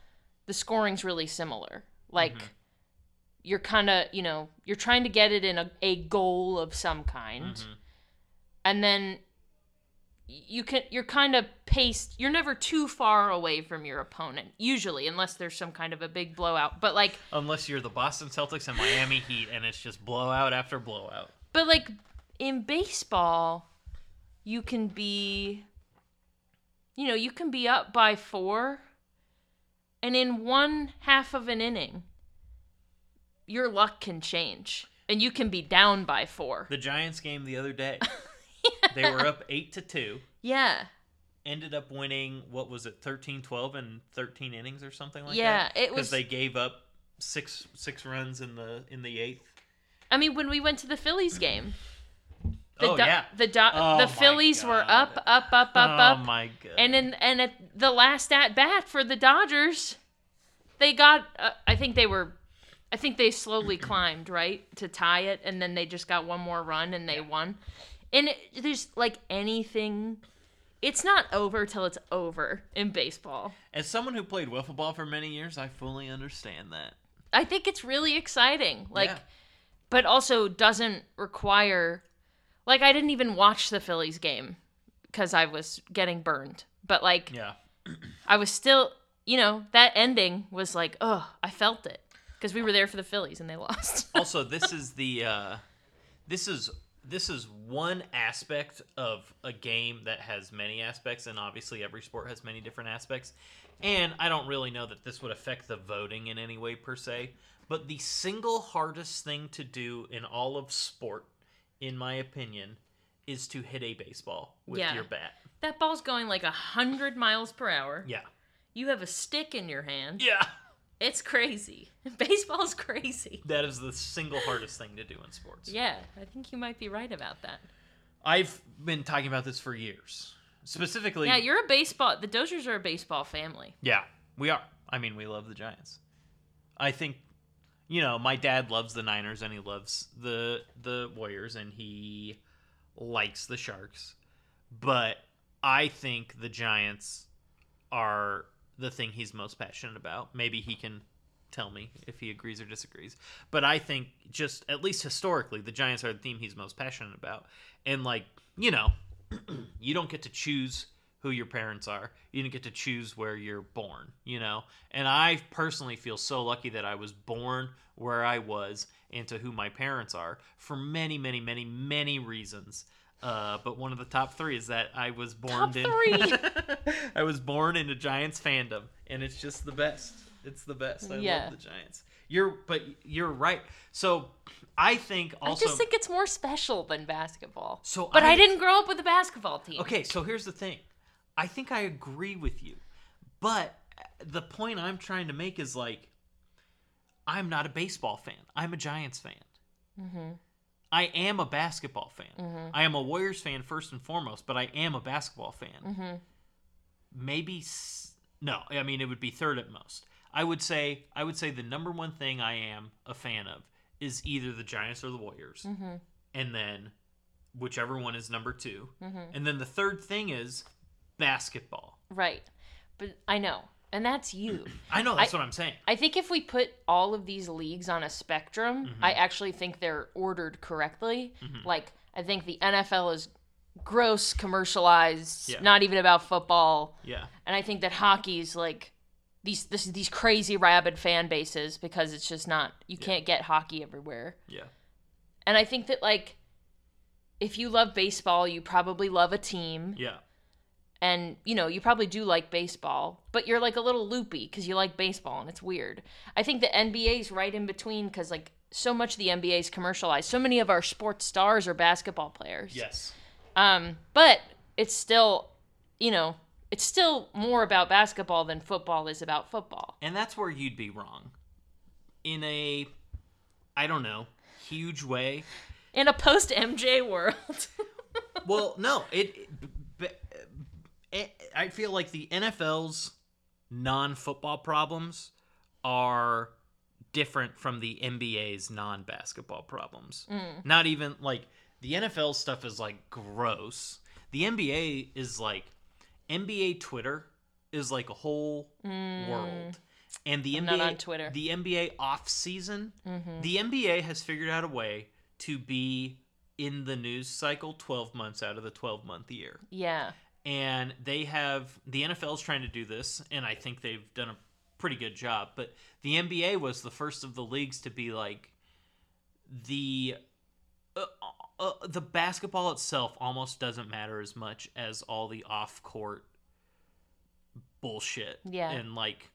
the scoring's really similar like you're kind of you know you're trying to get it in a, a goal of some kind Mhm. and then you can you're kind of paced you're never too far away from your opponent usually unless there's some kind of a big blowout but like Unless you're the Boston Celtics and Miami Heat, and it's just blowout after blowout. but like in baseball you can be you know you can be up by 4 and in one half of an inning your luck can change and you can be down by 4 The Giants game the other day, *laughs* they were up eight to two. yeah. Ended up winning what was it 13-12 in 13 innings or something like Yeah, that? Yeah, it was. because they gave up six six runs in the in the eighth. I mean when we went to the phillies game the oh Do- yeah the Do- Oh the Phillies were God. up, up, up, up, oh up, my god and in and at the last at bat for the Dodgers, they got. Uh, I think they were. I think they slowly *clears throat* climbed right to tie it, and then they just got one more run and they won. And it, there's like anything. It's not over till it's over in baseball. as someone who played wiffle ball for many years i fully understand that I think it's really exciting. Like, Yeah. but also doesn't require. Like, I didn't even watch the Phillies game because I was getting burned. But like, yeah I was still, you know, that ending was like, oh, I felt it because we were there for the Phillies and they *laughs* lost. also this is the uh this is this is one aspect of a game that has many aspects and obviously every sport has many different aspects and i don't really know that this would affect the voting in any way per se but the single hardest thing to do in all of sport in my opinion is to hit a baseball with Yeah. your bat that ball's going like a hundred miles per hour. yeah You have a stick in your hand. yeah It's crazy. *laughs* Baseball's crazy. that is the single hardest thing to do in sports Yeah, I think you might be right about that. i've been talking about this for years specifically Yeah, you're a baseball. The Dozers are a baseball family. Yeah, we are. I mean, we love the Giants. I think, you know, my dad loves the Niners and he loves the the Warriors and he likes the Sharks. But I think the Giants are the thing he's most passionate about. Maybe he can tell me if he agrees or disagrees. But I think just at least historically, the Giants are the team he's most passionate about. And like, you know, *clears throat* you don't get to choose who your parents are. You didn't get to choose where you're born, you know? And I personally feel so lucky that I was born where I was and to who my parents are for many, many, many, many reasons. Uh, but one of the top three is that I was born Top in three. *laughs* I was born into Giants fandom, and it's just the best. It's the best. I Yeah. love the Giants. You're, but you're right. So I think also. I just think it's more special than basketball. So but I, I- didn't grow up with a basketball team. Okay, so here's the thing. I think I agree with you. But the point I'm trying to make is like, I'm not a baseball fan. I'm a Giants fan. Mm-hmm. I am a basketball fan. I am a Warriors fan first and foremost, but I am a basketball fan. Mm-hmm. Maybe, s- no, I mean, it would be third at most. I would say I would say the number one thing I am a fan of is either the Giants or the Warriors, Mm-hmm. and then whichever one is number 2 and then the third thing is basketball. Right. But I know. And that's you. *clears throat* I know that's I- what I'm saying. I think if we put all of these leagues on a spectrum, Mm-hmm. I actually think they're ordered correctly. Like, I think the NFL is gross, commercialized, Yeah. not even about football. Yeah, And I think that hockey's like these this, these crazy rabid fan bases because it's just not you can't get hockey everywhere. yeah, And I think that like if you love baseball, you probably love a team yeah, and you know you probably do like baseball but you're like a little loopy because you like baseball and it's weird i think the nba's right in between because like so much of the nba is commercialized so many of our sports stars are basketball players yes, um but it's still you know it's still more about basketball than football is about football and that's where you'd be wrong. In a, I don't know, huge way. in a post mj world *laughs* Well, no, it. I feel like the NFL's non-football problems are different from the NBA's non-basketball problems. Mm. Not even like the NFL stuff is like gross. The NBA is like NBA Twitter is like a whole mm. world. And the I'm NBA not on Twitter. the NBA off season, mm-hmm. the NBA has figured out a way to be in the news cycle 12 months out of the 12 month year. yeah And they have the NFL is trying to do this and I think they've done a pretty good job, but the NBA was the first of the leagues to be like the uh, uh, the basketball itself almost doesn't matter as much as all the off court bullshit. Yeah. And like,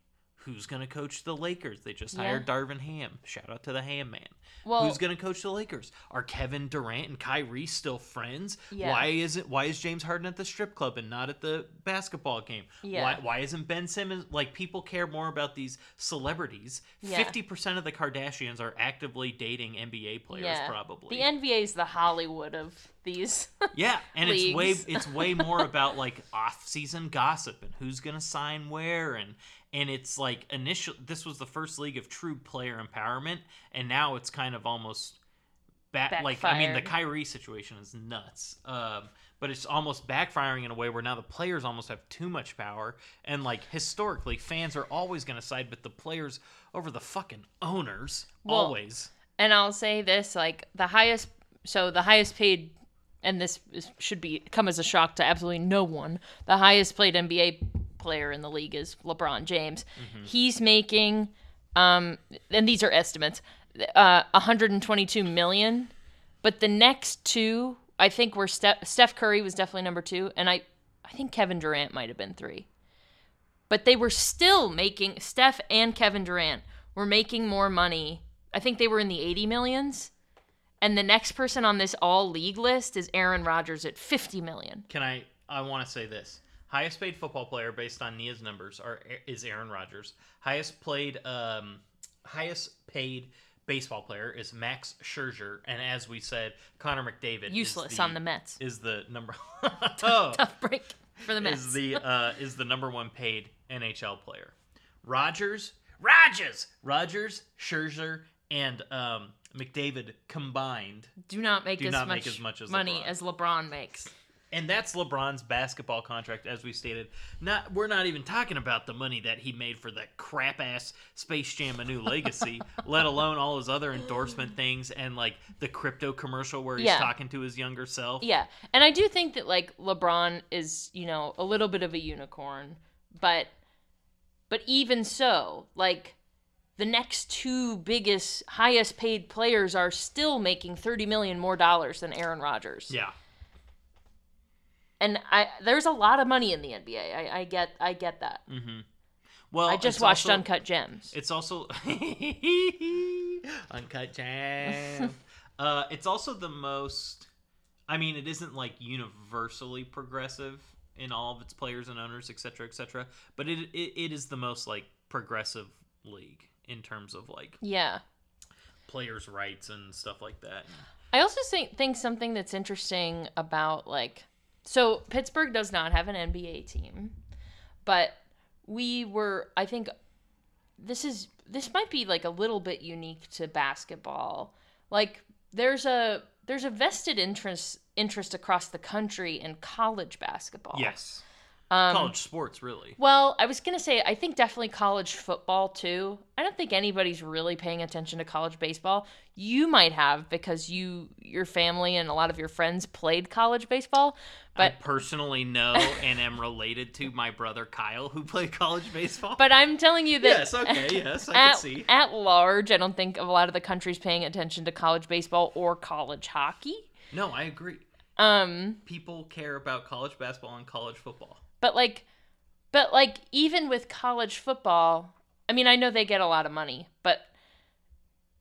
who's going to coach the Lakers? They just Yeah. hired Darvin Ham. Shout out to the Ham man. Well- who's going to coach the Lakers? Are Kevin Durant and Kyrie still friends? Yeah. Why is it? Why is James Harden at the strip club and not at the basketball game? Yeah. Why, why isn't Ben Simmons like people care more about these celebrities? Yeah. Fifty percent of the Kardashians are actively dating NBA players, yeah probably. the nba is the hollywood of these *laughs* Yeah, and it's way it's way more about like off-season gossip and who's going to sign where and and it's like initial this was the first league of true player empowerment and now it's kind of almost back like I mean the Kyrie situation is nuts. Um but it's almost backfiring in a way where now the players almost have too much power and like historically fans are always going to side with the players over the fucking owners Well, always. And I'll say this: like the highest, so the highest paid, and this is, should be come as a shock to absolutely no one. The highest paid NBA player in the league is LeBron James. He's making, um, and these are estimates, uh, 122 million. But the next two, I think, were Steph, Steph Curry was definitely number two, and I, I think Kevin Durant might have been three. But they were still making Steph and Kevin Durant were making more money. I think they were in the 80 millions. And the next person on this all league list is Aaron Rodgers at 50 million. Can I? I want to say this: highest paid football player based on Nia's numbers are is Aaron Rodgers. Highest played, um, highest paid baseball player is Max Scherzer, and as we said, Connor McDavid is Useless on the Mets. Is the number *laughs* *laughs* oh, Tough break for the Mets. is the *laughs* uh, is the number one paid NHL player. Rodgers, Rodgers, Rodgers, Scherzer, and um, McDavid combined do not make, do as, not much make as much as money LeBron. as LeBron makes. And that's LeBron's basketball contract, as we stated. Not we're not even talking about the money that he made for that crap ass Space Jam: A New Legacy, *laughs* let alone all his other endorsement things and like the crypto commercial where he's Yeah. talking to his younger self. Yeah. And I do think that like LeBron is, you know, a little bit of a unicorn, but but even so, like the next two biggest highest paid players are still making 30 million more dollars than Aaron Rodgers. Yeah. And I there's a lot of money in the NBA. I, I get I get that. Well, I just watched also- Uncut Gems. It's also *laughs* uncut jam. *laughs* uh, it's also the most. I mean, it isn't like universally progressive in all of its players and owners, et cetera, et cetera. But it it, it is the most like progressive league in terms of like Yeah. players' rights and stuff like that. I also think think something that's interesting about like so Pittsburgh does not have an NBA team, but we were I think this is this might be like a little bit unique to basketball. Like there's a there's a vested interest interest across the country in college basketball. Yes. Um, College sports, really. Well, I was gonna say I think definitely college football too. I don't think anybody's really paying attention to college baseball. You might have because you, your family, and a lot of your friends played college baseball. I But personally know *laughs* and am related to my brother Kyle, who played college baseball. but I'm telling you that yes, okay, yes, I can *laughs* see. at large, I don't think a lot of the country's paying attention to college baseball or college hockey. No, I agree. Um, People care about college basketball and college football. But like, but like even with college football, I mean, I know they get a lot of money, but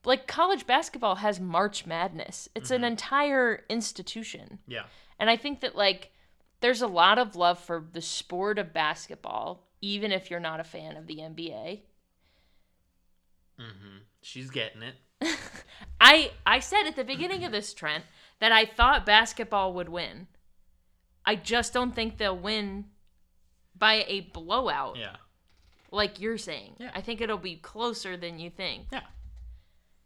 like college basketball has March Madness. It's an entire institution. Yeah. And I think that like there's a lot of love for the sport of basketball, even if you're not a fan of the NBA. Mm-hmm. She's getting it. *laughs* I I said at the beginning of this Trent that I thought basketball would win. I just don't think they'll win by a blowout Yeah. like you're saying. Yeah. I think it'll be closer than you think. Yeah.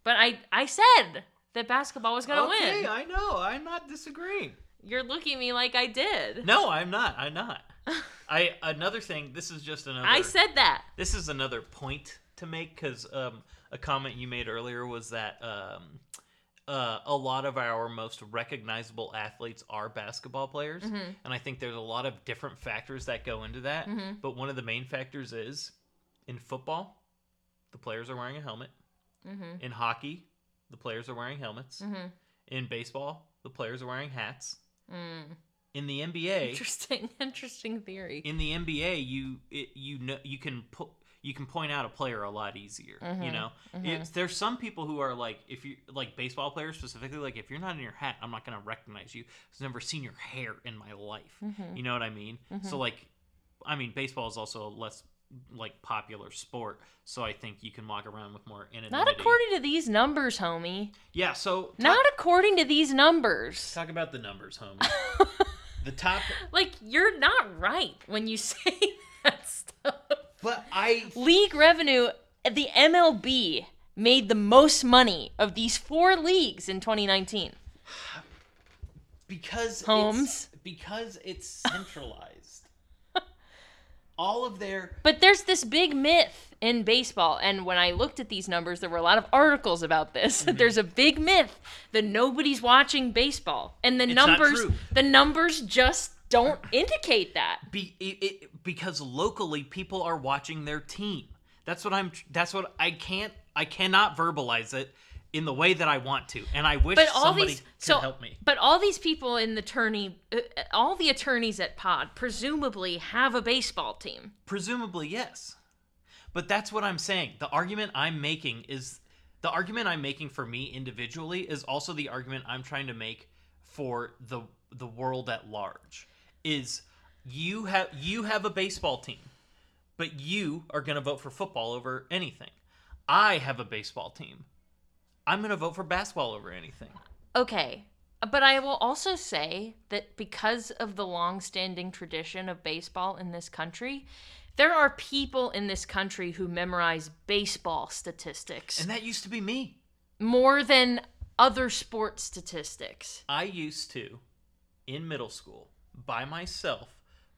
But I I said that basketball was going to win. okay, win. I know. I'm not disagreeing. You're looking at me like I did. No, I'm not. I'm not. *laughs* I another thing. This is just another. I said that. this is another point to make because um, a comment you made earlier was that um, uh, a lot of our most recognizable athletes are basketball players, Mm-hmm. and I think there's a lot of different factors that go into that. But one of the main factors is in football, the players are wearing a helmet. Mm-hmm. In hockey, the players are wearing helmets. In baseball, the players are wearing hats. In the NBA, Interesting *laughs* interesting theory. in the NBA, you it, you know you can put you can point out a player a lot easier. Mm-hmm. You know, It's- there's some people who are like if you like baseball players specifically, like if you're not in your hat, I'm not gonna recognize you. I've never seen your hair in my life. Mm-hmm. You know what I mean? So like, I mean, baseball is also a less like popular sport, so I think you can walk around with more anonymity. Not according to these numbers, homie. Yeah. So talk, Not according to these numbers. talk about the numbers, homie. *laughs* the top, Like you're not right when you *laughs* say that stuff. But I League revenue, the MLB made the most money of these four leagues in 2019. because Holmes. it's, because it's centralized. *laughs* All of their But there's this big myth in baseball, and when I looked at these numbers, there were a lot of articles about this. Mm-hmm. *laughs* There's a big myth that nobody's watching baseball, and the not numbers, the numbers just don't indicate that. be it, it, because locally people are watching their team. That's what I'm. That's what I can't. I cannot verbalize it in the way that I want to, and I wish But all somebody these, could so, help me. but all these people in the attorney, uh, all the attorneys at Pod presumably have a baseball team. Presumably, yes. But that's what I'm saying. The argument I'm making is the argument I'm making for me individually is also the argument I'm trying to make for the the world at large. Is you have you have a baseball team, but you are going to vote for football over anything. I have a baseball team. I'm going to vote for basketball over anything. Okay. But I will also say that because of the long-standing tradition of baseball in this country, there are people in this country who memorize baseball statistics And that used to be me. more than other sports statistics. I used to, in middle school, by myself,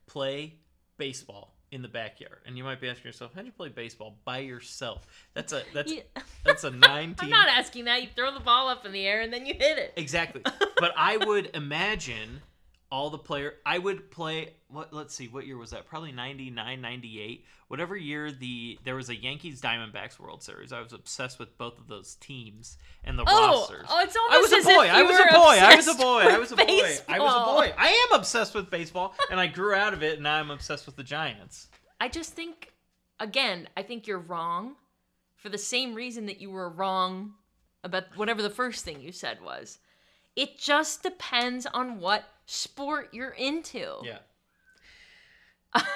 play baseball in the backyard. And you might be asking yourself, how'd you play baseball by yourself? That's a that's Yeah. that's a *laughs* nine I'm not asking that. You throw the ball up in the air and then you hit it. exactly. *laughs* but I would imagine all the player I would play what let's see what year was that? Probably 99 98 whatever year the there was a Yankees Diamondbacks World Series I was obsessed with both of those teams and the Oh, rosters. oh, it's almost I was as if boy I was a boy I was a boy I was a boy I was a boy. I am obsessed with baseball and I grew out of it and now I'm obsessed with the Giants. I just think, again, I think you're wrong for the same reason that you were wrong about whatever the first thing you said was. It just depends on what sport you're into. yeah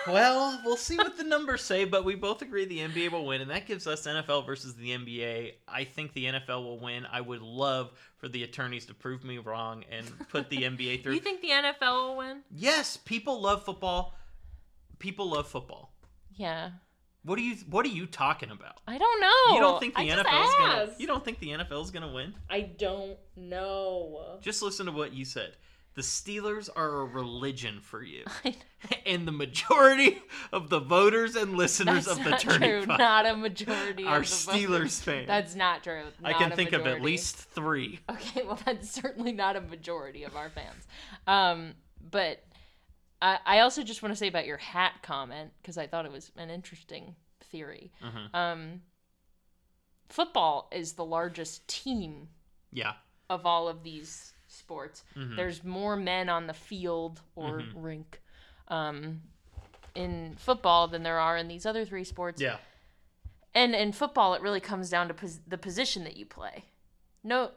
well, we'll see what the numbers say, but we both agree the NBA will win, and that gives us NFL versus the NBA. I think the NFL will win. I would love for the attorneys to prove me wrong and put the NBA *laughs* through. You think the NFL will win? yes, people love football. People love football. Yeah. What are you What are you talking about? I don't know. You don't think the I just NFL's gonna? You don't think the NFL's gonna win? I don't know. Just listen to what you said. The Steelers are a religion for you, *laughs* *laughs* and the majority of the voters and listeners That's of the not Turning true. Point Not a majority are Steelers fans. That's not true. I can think of at least three. Okay, well, that's certainly not a majority of our fans. Um, but I, I also just want to say about your hat comment because I thought it was an interesting theory. Mhm. Um, football is the largest team Yeah, of all of these sports. Mhm. There's more men on the field or Mhm. rink um, in football than there are in these other three sports. yeah, And in football, it really comes down to pos- the position that you play. No,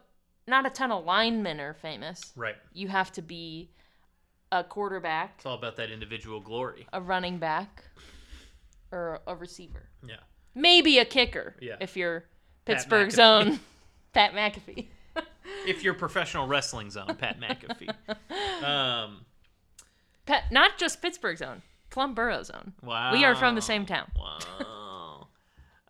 not a ton of linemen are famous. right. You have to be a quarterback, It's all about that individual glory. a running back, or a receiver. Yeah, Maybe a kicker Yeah. if you're Pat Pittsburgh's McAfee. own *laughs* Pat McAfee. If you're professional wrestling zone, Pat McAfee. Um, Pat, not just Pittsburgh's own, Plum Borough's own. wow. We are from the same town. Wow.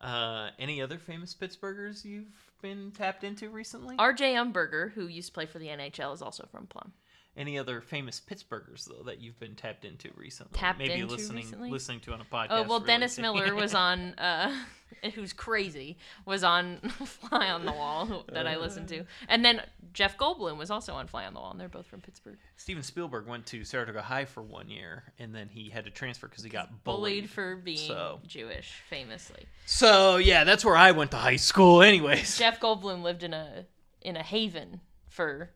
uh, any other famous Pittsburghers you've been tapped into recently? R.J. Umberger, who used to play for the NHL, is also from Plum. Any other famous Pittsburghers though that you've been tapped into recently? Tapped Maybe into listening recently? listening to on a podcast. Oh well, really Dennis. Miller was *laughs* on, uh, *laughs* who's crazy, was on *laughs* Fly on the Wall that I listened to, and then Jeff Goldblum was also on Fly on the Wall, and they're both from Pittsburgh. Steven Spielberg went to Saratoga High for one year, and then he had to transfer because he got Bullied, bullied. for being so. Jewish, famously. So yeah, that's where I went to high school. Anyways, Jeff Goldblum lived in a in a haven for,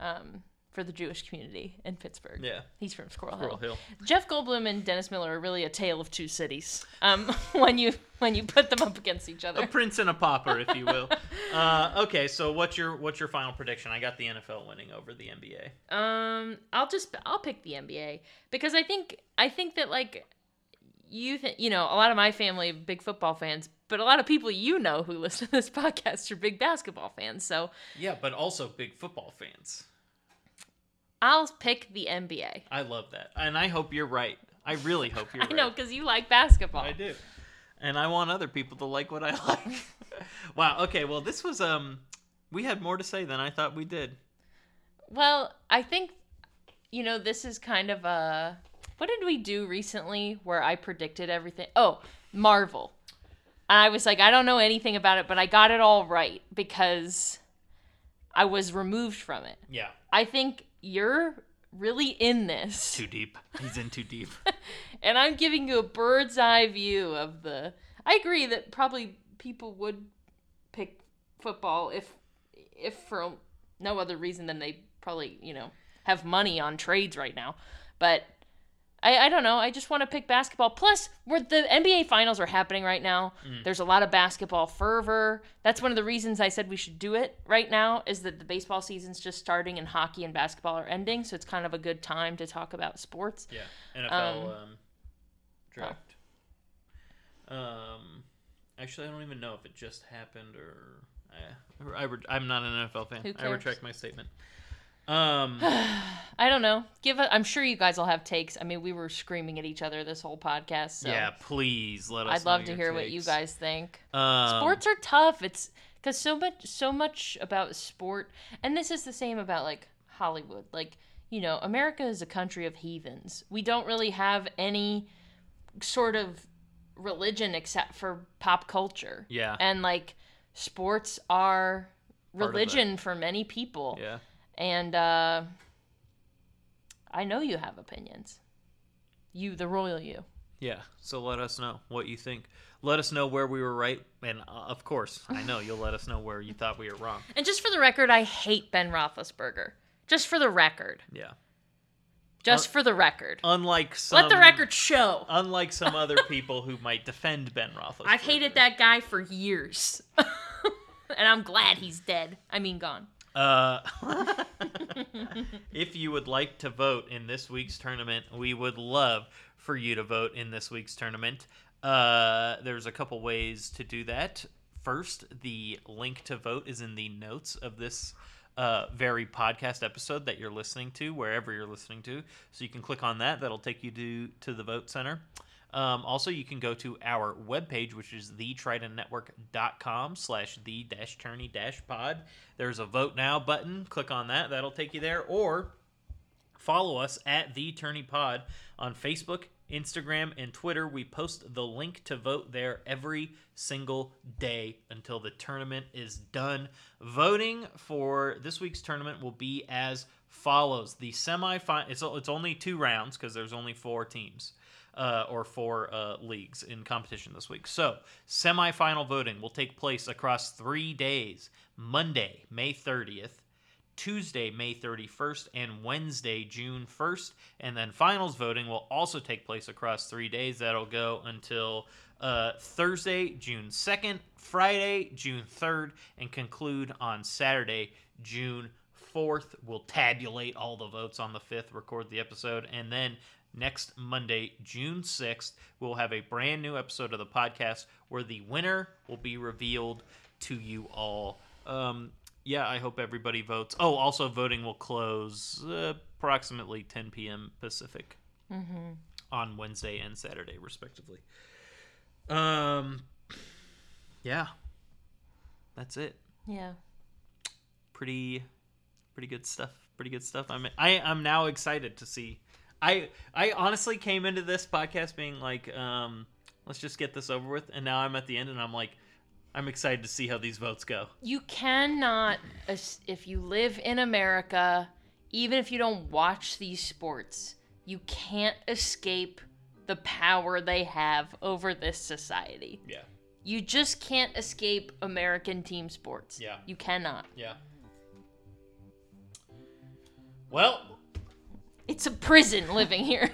um, for the Jewish community in Pittsburgh. yeah, He's from Squirrel, Squirrel Hill. Hill. Jeff Goldblum and Dennis Miller are really a tale of two cities. Um, *laughs* when you when you put them up against each other. A prince and a pauper, if you will. *laughs* uh, okay, so what's your what's your final prediction? I got the NFL winning over the NBA. Um, I'll just I'll pick the NBA because I think I think that like you th- you know a lot of my family big football fans, but a lot of people you know who listen to this *laughs* podcast are big basketball fans. So Yeah, but also big football fans. I'll pick the NBA. I love that, and I hope you're right. I really hope you're *laughs* right. I right. know because you like basketball. I do. And I want other people to like what I *laughs* like. wow, okay, well this was um we had more to say than I thought we did. Well, I think you know this is kind of a what did we do recently where I predicted everything? Oh, Marvel. And I was like, I don't know anything about it, but I got it all right because I was removed from it. Yeah. I think you're really in this. Too deep. He's in too deep. *laughs* And I'm giving you a bird's eye view of the I agree that probably people would pick football if if for no other reason than they probably, you know, have money on trades right now. But I, I don't know. I just want to pick basketball. Plus, where the NBA finals are happening right now, there's a lot of basketball fervor. That's one of the reasons I said we should do it right now. Is that the baseball season's just starting and hockey and basketball are ending, so it's kind of a good time to talk about sports. Yeah. NFL um, draft. Um actually I don't even know if it just happened or I, I, I'm not an NFL fan. Who I retract my statement. Um *sighs* I don't know. Give. I'm sure you guys will have takes. I mean, we were screaming at each other this whole podcast. So yeah, please let us I'd love to hear what you guys think. Um, Sports are tough. It's because so much, so much about sport, and this is the same about like Hollywood. Like you know, America is a country of heathens. We don't really have any sort of religion except for pop culture. Yeah. and like sports are Part of it. religion for many people. Yeah. And uh, I know you have opinions. You, the royal you. Yeah. So let us know what you think. Let us know where we were right, and uh, of course, I know you'll let us know where you thought we were wrong. And just for the record, I hate Ben Roethlisberger. Just for the record. Yeah. Just for the record. Unlike some, Let the record show. Unlike some other *laughs* people who might defend Ben Roethlisberger. I've hated that guy for years. *laughs* and I'm glad he's dead. I mean, gone. Uh, *laughs* if you would like to vote in this week's tournament, we would love for you to vote in this week's tournament. Uh, there's a couple ways to do that. First, the link to vote is in the notes of this uh, very podcast episode that you're listening to, wherever you're listening to. So you can click on that. That'll take you to to the vote center. Um, also, you can go to our webpage, which is thetridentnetwork.com slash the dash tourney dash pod. There's a vote now button. Click on that. That'll take you there. Or follow us at the tourney pod on Facebook, Instagram, and Twitter. We post the link to vote there every single day until the tournament is done. Voting for this week's tournament will be as follows. The semifinal, it's, it's only two rounds because there's only four teams uh, or four uh, leagues in competition this week. So, semifinal voting will take place across three days Monday, May 30th. Tuesday, May 31st, and Wednesday, June 1st. And then finals voting will also take place across three days. That'll go until uh, Thursday, June 2nd, Friday, June 3rd, and conclude on Saturday, June 4th. We'll tabulate all the votes on the 5th, record the episode, and then next Monday, June 6th, we'll have a brand new episode of the podcast where the winner will be revealed to you all. Um, yeah, I hope everybody votes. Oh, also, voting will close uh, approximately 10 p.m. Pacific on Wednesday and Saturday, respectively. Um, yeah, that's it. Yeah. Pretty, pretty good stuff. Pretty good stuff. I'm I I'm now excited to see. I I honestly came into this podcast being like, um, let's just get this over with, and now I'm at the end, and I'm like, I'm excited to see how these votes go. You cannot, if you live in America, even if you don't watch these sports, you can't escape the power they have over this society. Yeah. You just can't escape American team sports. Yeah. You cannot. Yeah. Well, It's a prison living here.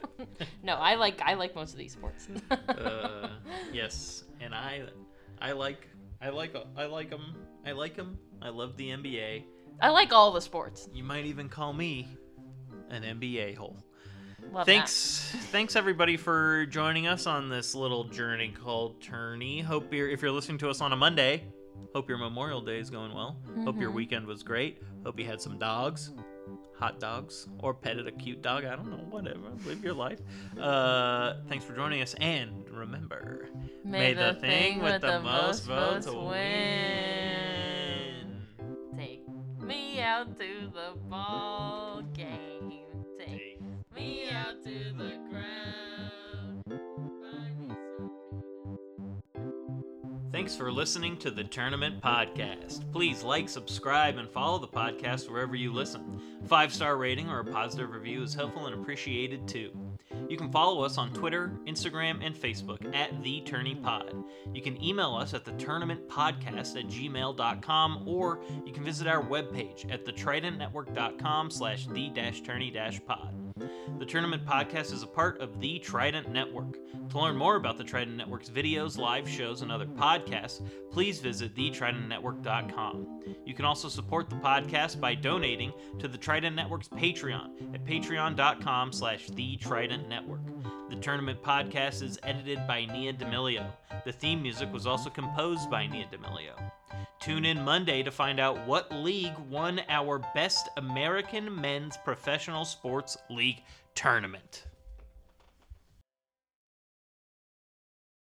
*laughs* no, I like I like most of these sports. uh, *laughs* yes, and I, I like, I like, I like them. I like them. I love the NBA. I like all the sports. You might even call me an NBA hole. Love thanks, *laughs* thanks everybody for joining us on this little journey called Tourney. Hope you're, if you're listening to us on a Monday, hope your Memorial Day is going well. Hope your weekend was great. Hope you had some dogs, hot dogs, or petted a cute dog. I don't know, whatever. Live your life. Uh, thanks for joining us, and remember, that. May, the thing with the most votes win. win. Take me out to the ball game. Take me out to the ground. Thanks for listening to the Tournament Podcast. Please like, subscribe, and follow the podcast wherever you listen. Five star rating or a positive review is helpful and appreciated too. You can follow us on Twitter, Instagram, and Facebook at The Tourney Pod. You can email us at the Tournament Podcast at gmail.com or you can visit our webpage at thetridentnetwork.com slash the dash tourney dash pod. The Tournament Podcast is a part of the Trident Network. To learn more about the Trident Network's videos, live shows, and other podcasts, please visit thetridentnetwork.com. You can also support the podcast by donating to the Trident Network's Patreon at patreon.com slash the Trident Network. The Tournament Podcast is edited by Nia D'Amelio. The theme music was also composed by Nia D'Amelio. Tune in Monday to find out what league won our Best American Men's Professional Sports League tournament.